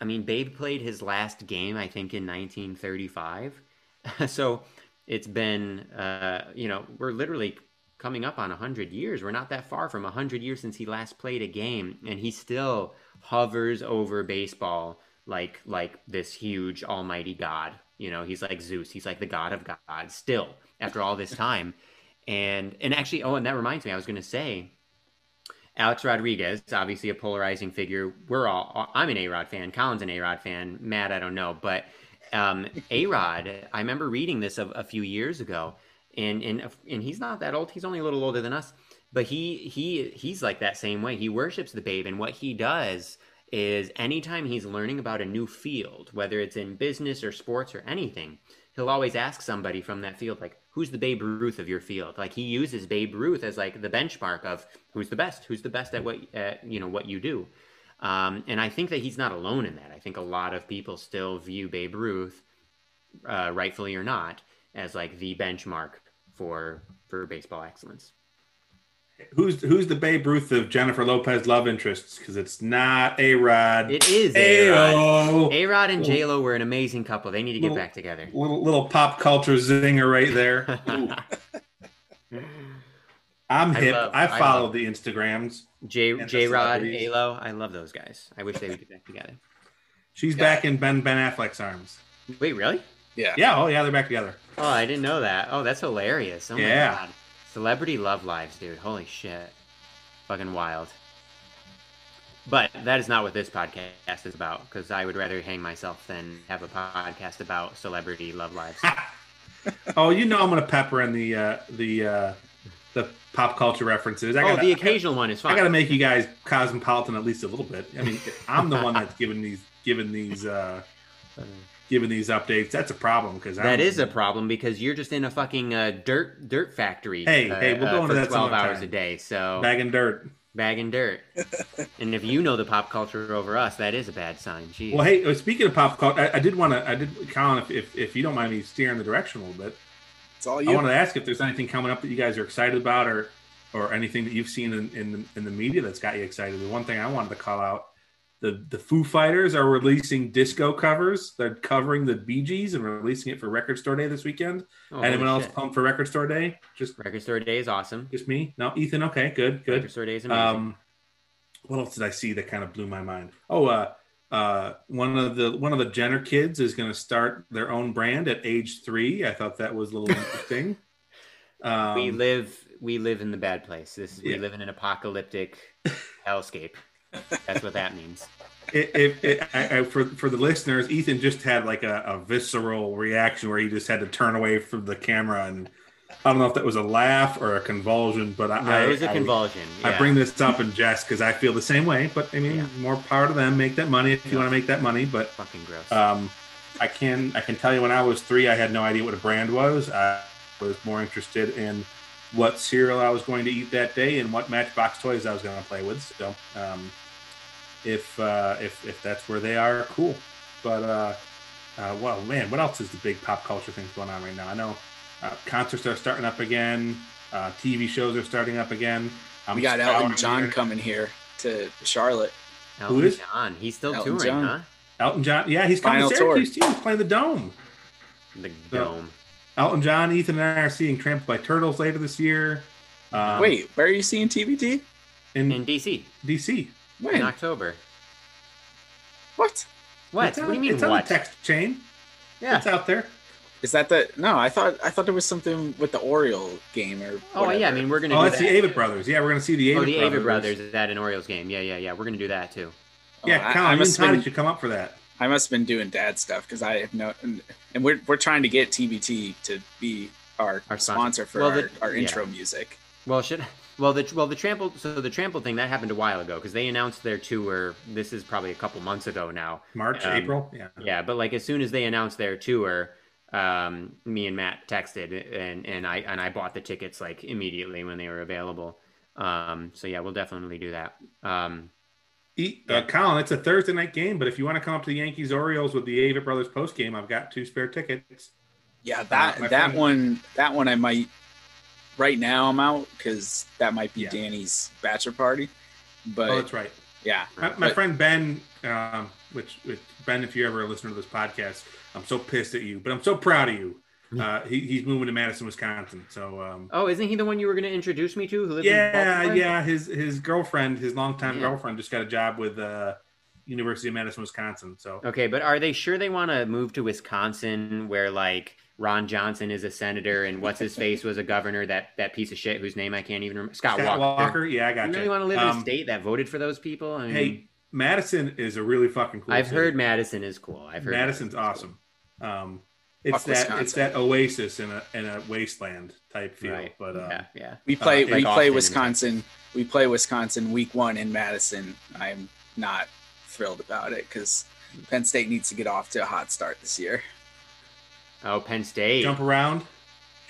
I mean, Babe played his last game, I think, in 1935. so it's been, uh, you know, we're literally coming up on 100 years. We're not that far from 100 years since he last played a game, and he still hovers over baseball like like this huge almighty god. You know, he's like Zeus. He's like the god of gods still after all this time. And and actually, oh, and that reminds me, I was going to say Alex Rodriguez, obviously a polarizing figure. We're all, I'm an A Rod fan. Colin's an A Rod fan. Matt, I don't know. But um, A Rod, I remember reading this a, a, few years ago, and, and, and he's not that old. He's only a little older than us. But he he he's like that same way. He worships the babe, and what he does is anytime he's learning about a new field, whether it's in business or sports or anything, he'll always ask somebody from that field, like, who's the Babe Ruth of your field? Like he uses Babe Ruth as like the benchmark of who's the best, who's the best at what at, you know what you do. Um, and I think that he's not alone in that. I think a lot of people still view Babe Ruth, uh, rightfully or not, as like the benchmark for for baseball excellence who's who's the Babe Ruth of Jennifer Lopez love interests? Because it's not A Rod. It is A Rod. A Rod and J Lo were an amazing couple. They need to get back together. Little little pop culture zinger right there. I'm hip. I, love, I follow I the Instagrams. J J Rod, A Lo. I love those guys. I wish they would get back together. She's yeah. back in Ben Ben Affleck's arms. Wait, really? Yeah. Yeah. Oh, yeah. They're back together. Oh, I didn't know that. Oh, that's hilarious. Oh yeah. my god. Celebrity love lives, dude. Holy shit. Fucking wild. But that is not what this podcast is about, because I would rather hang myself than have a podcast about celebrity love lives. oh, you know I'm gonna pepper in the uh, the uh, the pop culture references. I gotta, oh, the occasional one is fine. I gotta make you guys cosmopolitan at least a little bit. I mean, I'm the one that's giving these giving these uh, giving these updates. That's a problem because that is a problem because you're just in a fucking uh, dirt dirt factory. Hey, uh, hey, we'll go uh, into that twelve hours time. a day. So bagging dirt, bagging dirt. and if you know the pop culture over us, that is a bad sign. Jeez. Well, hey, uh, speaking of pop culture, I, I did want to, I did, Colin, if, if, if you don't mind me steering the direction a little bit, it's all you. I wanted to ask if there's anything coming up that you guys are excited about, or or anything that you've seen in in the, in the media that's got you excited. The one thing I wanted to call out the the Foo Fighters are releasing disco covers. They're covering the Bee Gees and releasing it for Record Store Day this weekend. Oh, Anyone else pumped for Record Store Day? Just Record Store Day is awesome. Just me? No, Ethan. Okay, good, good. Record Store Day is amazing. Um, what else did I see that kind of blew my mind? Oh, uh, uh, one of the one of the Jenner kids is going to start their own brand at age three. I thought that was a little interesting. Um, we live we live in the bad place. This is, yeah. we live in an apocalyptic hellscape. That's what that means. It, it, it, I, I, for for the listeners, Ethan just had like a, a, visceral reaction where he just had to turn away from the camera, and I don't know if that was a laugh or a convulsion, but I, no, it was a convulsion. Yeah. I bring this up in jest because I feel the same way. But I mean, yeah. more power to them. Make that money if you want to make that money. But fucking gross. Um, I can I can tell you when I was three, I had no idea what a brand was. I was more interested in what cereal I was going to eat that day and what Matchbox toys I was going to play with. So, um, if uh, if if that's where they are, cool. But uh, uh, well, man, what else is the big pop culture things going on right now? I know uh, concerts are starting up again. Uh, TV shows are starting up again. I'm we got Elton John here. coming here to Charlotte. Elton Who is John? He's still Elton touring, John. huh? Elton John. Yeah, he's coming Final to Syracuse tour. too. He's playing the Dome. The Dome. Elton John, Ethan, and I are seeing Trampled by Turtles later this year. Um, Wait, where are you seeing TBT? In, in DC. DC. When? In October. What? What? On, what do you mean? It's what? on the text chain. Yeah, it's out there. Is that the? No, I thought I thought there was something with the Oriole game or. Oh whatever. yeah, I mean we're gonna. Oh, it's that. the Avett Brothers. Yeah, we're gonna see the oh, Avett. Oh, the Brothers. Avett Brothers is that an Orioles game? Yeah, yeah, yeah. We're gonna do that too. Oh, yeah, oh, Colin, I, I must been, should come up for that. I must have been doing dad stuff because I have no, and, and, we're we're trying to get TBT to be our, our sponsor, for well, the, our, our, intro yeah. music. Well, should well the well the trample so the trample thing that happened a while ago because they announced their tour. This is probably a couple months ago now. March, um, April, yeah, yeah. But like as soon as they announced their tour, um, me and Matt texted, and and I and I bought the tickets like immediately when they were available. Um, so yeah, we'll definitely do that. Um, E- uh, Colin, it's a Thursday night game, but if you want to come up to the Yankees Orioles with the Avett Brothers post game, I've got two spare tickets. Yeah, that my that friend- one that one I might right now I'm out because that might be Yeah. Danny's bachelor party. But oh, that's right. yeah, My, my But- friend Ben, um, which, which Ben, if you're ever listen to this podcast, I'm so pissed at you, but I'm so proud of you. Uh, he, he's moving to Madison, Wisconsin. So um, oh, isn't he the one you were going to introduce me to? Who lives yeah, Baltimore? yeah. His his girlfriend, his longtime Yeah. girlfriend, just got a job with uh, University of Madison, Wisconsin. So Okay, but are they sure they want to move to Wisconsin, where like Ron Johnson is a senator and what's his face was a governor? That that piece of shit whose name I can't even remember. Scott, Scott Walker. Walker, yeah, I got You you. really want to live in a Um, state that voted for those people? I mean, Hey, Madison is a really fucking cool. I've city. heard Madison is cool. I've heard Madison's Madison's awesome. Um, it's Fuck that it's that oasis in a in a wasteland type feel. Right. But uh, yeah, yeah. we play like we Austin play Wisconsin. We play Wisconsin week one in Madison. I'm not thrilled about it because Penn State needs to get off to a hot start this year. Oh, Penn State. jump around.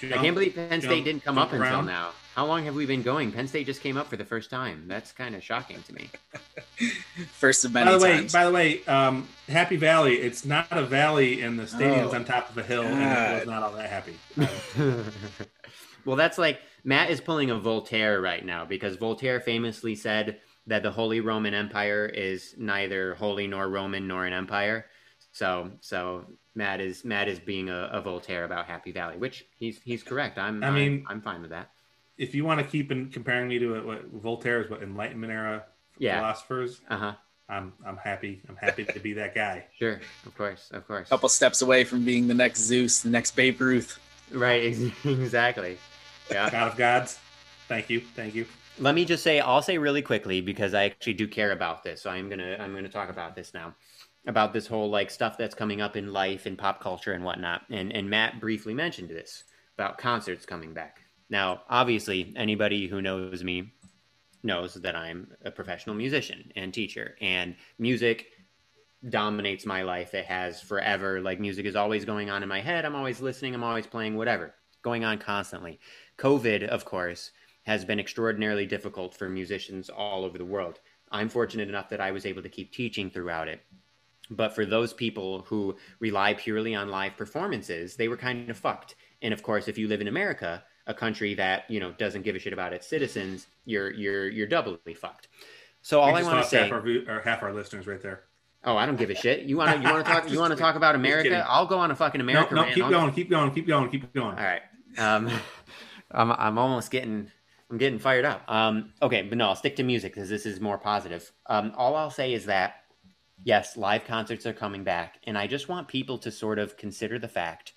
I can't believe Penn jump- State didn't come jump up until now. How long have we been going? Penn State just came up for the first time. That's kind of shocking to me. First of many By many the way, by the way, um, Happy Valley. It's not a valley, and the stadium's Oh, on top of a hill, and it was not all that happy. well, that's like Matt is pulling a Voltaire right now because Voltaire famously said that the Holy Roman Empire is neither holy nor Roman nor an empire. So, so Matt is Matt is being a, a Voltaire about Happy Valley, which he's he's correct. I'm I mean- I'm, I'm fine with that. if you want to keep in, comparing me to what Voltaire's what Enlightenment era Yeah. philosophers, Uh huh. I'm I'm happy. I'm happy to be that guy. Sure. Of course. Of course. A couple steps away from being the next Zeus, the next Babe Ruth. Right. Exactly. Yeah. God of gods. Thank you. Thank you. Let me just say, I'll say really quickly because I actually do care about this. So I'm gonna I'm gonna talk about this now, about this whole like stuff that's coming up in life and pop culture and whatnot. And and Matt briefly mentioned this about concerts coming back. Now, obviously, anybody who knows me knows that I'm a professional musician and teacher, and music dominates my life. It has forever. Like music is always going on in my head. I'm always listening. I'm always playing. Whatever, going on constantly. COVID, of course has been extraordinarily difficult for musicians all over the world. I'm fortunate enough that I was able to keep teaching throughout it. But for those people who rely purely on live performances, they were kind of fucked. And of course, if you live in America, a country that, you know, doesn't give a shit about its citizens, you're you're you're doubly fucked. So all I want to say half our, or half our listeners right there. Oh, I don't give a shit. You want to you want to talk you want to talk about America? I'll go on a fucking No, America no, rant. keep going, keep going, keep going, keep going. all right. Um, I'm I'm almost getting I'm getting fired up. Um, okay, but no, I'll stick to music because this is more positive. Um, all I'll say is that yes, live concerts are coming back, and I just want people to sort of consider the fact.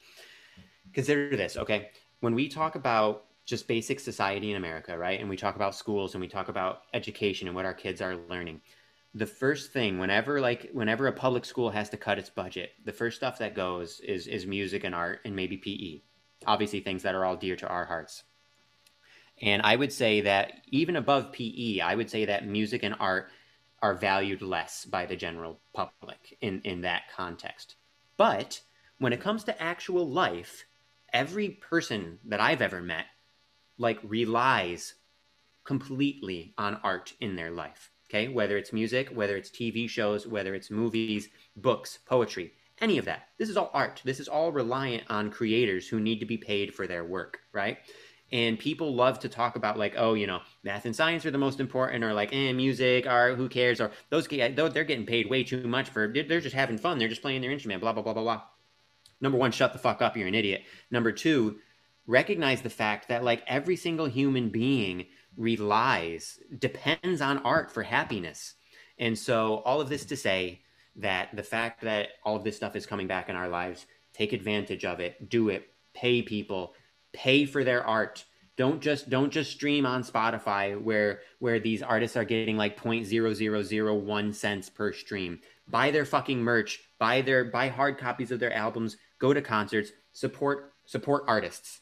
Consider this, okay? When we talk about just basic society in America, right, and we talk about schools and we talk about education and what our kids are learning, the first thing whenever like whenever a public school has to cut its budget, the first stuff that goes is is music and art and maybe PE obviously things that are all dear to our hearts. And I would say that even above PE, I would say that music and art are valued less by the general public in, in that context. But when it comes to actual life, every person that I've ever met like relies completely on art in their life. Okay, whether it's music, whether it's TV shows, whether it's movies, books, poetry, any of that. This is all art. This is all reliant on creators who need to be paid for their work, right? And people love to talk about like, oh, you know, math and science are the most important, or like, eh, music, art, who cares? Or those they're getting paid way too much for. They're just having fun. They're just playing their instrument. Blah blah blah blah blah. Number one, shut the fuck up. You're an idiot. Number two, recognize the fact that like every single human being relies depends on art for happiness. And so all of this to say that the fact that all of this stuff is coming back in our lives, take advantage of it, do it, pay people, pay for their art. Don't just don't just stream on Spotify where where these artists are getting like 0.0001 cents per stream. Buy their fucking merch, buy their buy hard copies of their albums, go to concerts, support support artists.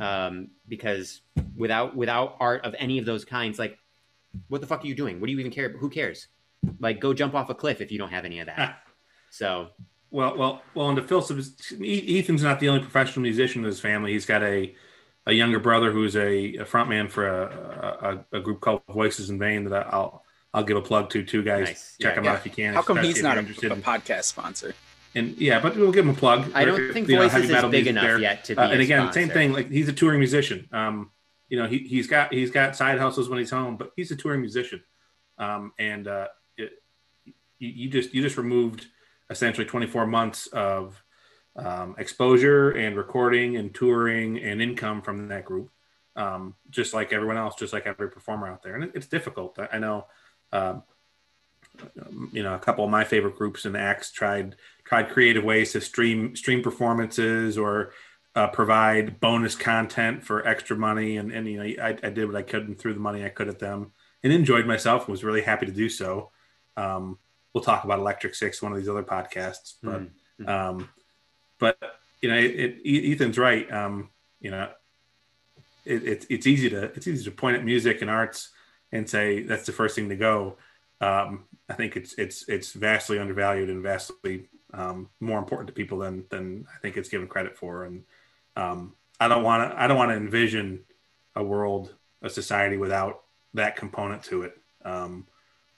Um, because without without art of any of those kinds, like what the fuck are you doing? What do you even care? Who cares? Like go jump off a cliff if you don't have any of that. So Well, well, well. And to fill some, Ethan's not the only professional musician in his family. He's got a a younger brother who's a, a frontman for a, a, a, group called Voices in Vain that I'll I'll give a plug to too, guys. Nice. Check Yeah, him yeah. out if you can. How come he's not a, a podcast sponsor? And yeah, but we'll give him a plug. I don't Or, think you know, Voices heavy is big enough there. yet to be Uh, a and again, same thing. Like he's a touring musician. Um, you know, he he's got he's got side hustles when he's home, but he's a touring musician. Um, and uh, it, you, you just you just removed essentially 24 months of um, exposure and recording and touring and income from that group. Um, just like everyone else, just like every performer out there, and it, it's difficult. I, I know. Um, you know, a couple of my favorite groups and acts tried tried creative ways to stream stream performances or uh, provide bonus content for extra money, and and you know, I, I did what I could and threw the money I could at them, and enjoyed myself. Was really happy to do so. Um, we'll talk about Electric Six, one of these other podcasts, but Mm. um, but you know, it, it, Ethan's right. Um, you know, it, it's it's easy to it's easy to point at music and arts and say that's the first thing to go. Um, I think it's it's it's vastly undervalued and vastly um, more important to people than than I think it's given credit for. And um, I don't want to I don't want to envision a world, a society without that component to it. Um,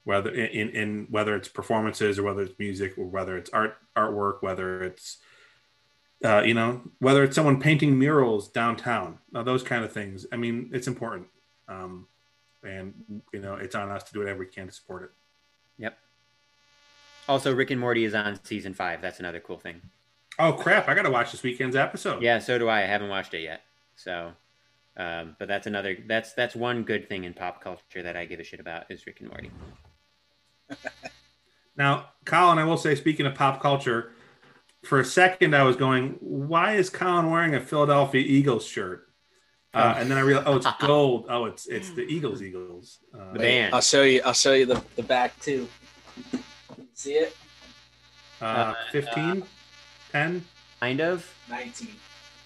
whether in, in whether it's performances or whether it's music or whether it's art artwork, whether it's uh, you know whether it's someone painting murals downtown, uh, those kind of things. I mean, it's important, um, and you know it's on us to do whatever we can to support it. Yep. Also, Rick and Morty is on season five. That's another cool thing. Oh crap! I got to watch this weekend's episode. Yeah, so do I. I haven't watched it yet. So, um, but that's another. That's that's one good thing in pop culture that I give a shit about is Rick and Morty. Now, Colin, I will say, speaking of pop culture, for a second I was going, "Why is Colin wearing a Philadelphia Eagles shirt?" Uh, Oh. and then I realized, "Oh, it's gold. Oh, it's it's the Eagles, Eagles." Uh, The band. I'll show you. I'll show you the, the back too. See it? uh, 15, 10, Kind of. Nineteen.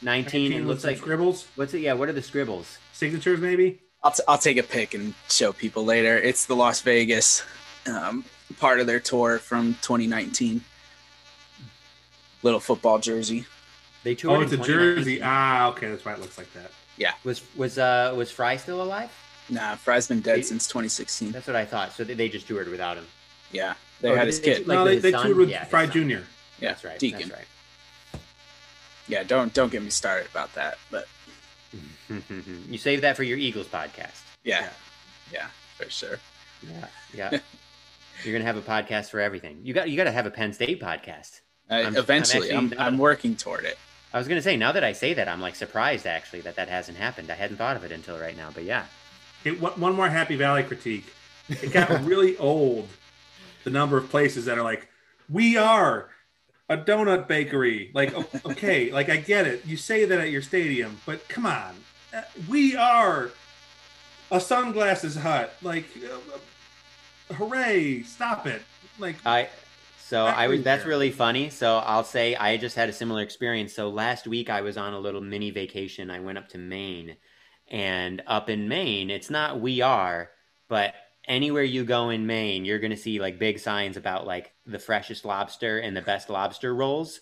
19. It looks like. scribbles, What's it? Yeah. What are the scribbles? signatures, maybe. I'll, t- I'll take a pic and show people later. It's the Las Vegas um, part of their tour from 2019. Little football jersey. They toured. Oh, it's a jersey. Ah, okay, that's why it looks like that. Yeah. Was was uh was Frey still alive? Nah, Frey's been dead They- since 2016. That's what I thought. So they, they just toured without him. Yeah, they Oh, had did his they kid. Like no, they, his they son? toured with Yeah, Fry. Jr. Yeah, that's right. Deacon. That's Yeah, don't don't get me started about that. But you save that for your Eagles podcast. yeah, yeah, for sure. Yeah, yeah. You're gonna have a podcast for everything. You got you got to have a Penn State podcast. I, I'm- I'm eventually, I'm, I'm, working toward it. I was gonna say now that I say that, I'm like surprised actually that that hasn't happened. I hadn't thought of it until right now, but yeah. It, one one more Happy Valley critique. It got really old. The number of places that are like, we are a donut bakery. Like, okay, like I get it. You say that at your stadium, but come on, Uh, we are a sunglasses hut. Like, uh, hooray! Stop it. Like, I so I was that's really funny. So I'll say I just had a similar experience. So last week I was on a little mini vacation. I went up to Maine. And up in Maine, it's not we are, but anywhere you go in Maine, you're going to see like big signs about like the freshest lobster and the best lobster rolls.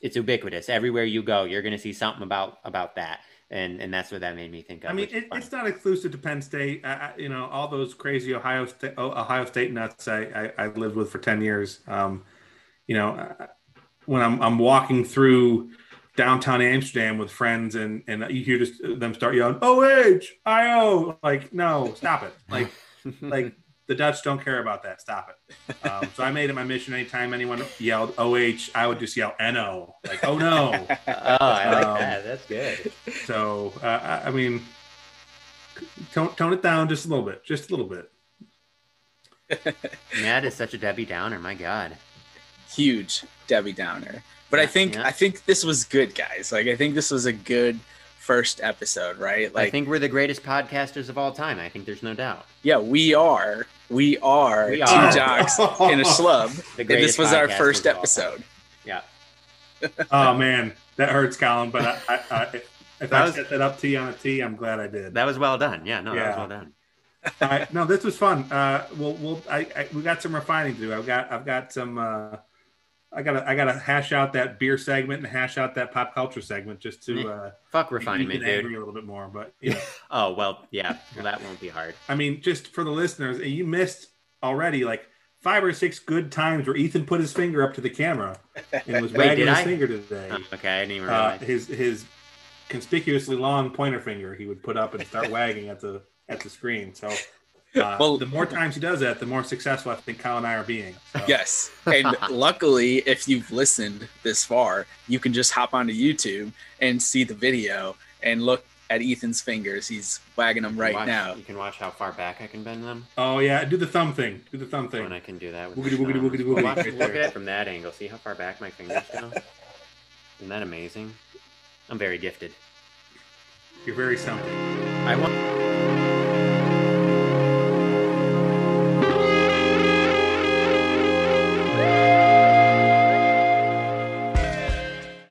It's ubiquitous. Everywhere you go, you're going to see something about about that. And and that's what that made me think of. I mean, it, it's not exclusive to Penn State. I, I, you know, all those crazy Ohio State, Ohio State nuts I, I, I lived with for ten years. Um, you know, when I'm I'm walking through downtown Amsterdam with friends, and and you hear just them start yelling "O H I O," like no, stop it, like like the Dutch don't care about that. Stop it. Um, so I made it my mission. Anytime anyone yelled "OH," I would just yell "NO," like "Oh no." oh, I like Um, that. That's good. So uh, I, I mean, tone tone it down just a little bit, just a little bit. Matt is such a Debbie Downer. My God. Huge Debbie Downer. But I think yeah. I think this was good, guys. Like I think this was a good first episode, right? Like I think we're the greatest podcasters of all time. I think there's no doubt. yeah, we are. We are We two are. jocks in a schlub. And this was our first of all time. episode. Yeah. Oh man, that hurts, Colin. But I, I, I, if That I was- set that up T on a T, I'm glad I did. That was well done. Yeah, no, that was well done. All right, no, this was fun. Uh, we'll, we'll, I, I, we got some refining to do. I've got, I've got some, uh, I gotta I gotta hash out that beer segment and hash out that pop culture segment just to uh, Fuck refinement, dude. angry a little bit more. But you know, Oh well, yeah. Well, that won't be hard. I mean, just for the listeners, you missed already like five or six good times where Ethan put his finger up to the camera and was Wait, wagging his I? finger today. Oh, okay, I didn't even Uh, realize. his his conspicuously long pointer finger he would put up and start wagging at the at the screen. So. Uh, Well- the more times he does that, the more successful I think Kyle and I are being. So. Yes. And luckily, if you've listened this far, you can just hop onto YouTube and see the video and look at Ethan's fingers. He's wagging them right Watch- now. You can watch how far back I can bend them. Oh yeah, do the thumb thing. Do the thumb thing. When I can do that. Woogity, woogity, woogity, woogity. Watch- Right look at it from that angle. See how far back my fingers go? Isn't that amazing? I'm very gifted. You're very something. I want.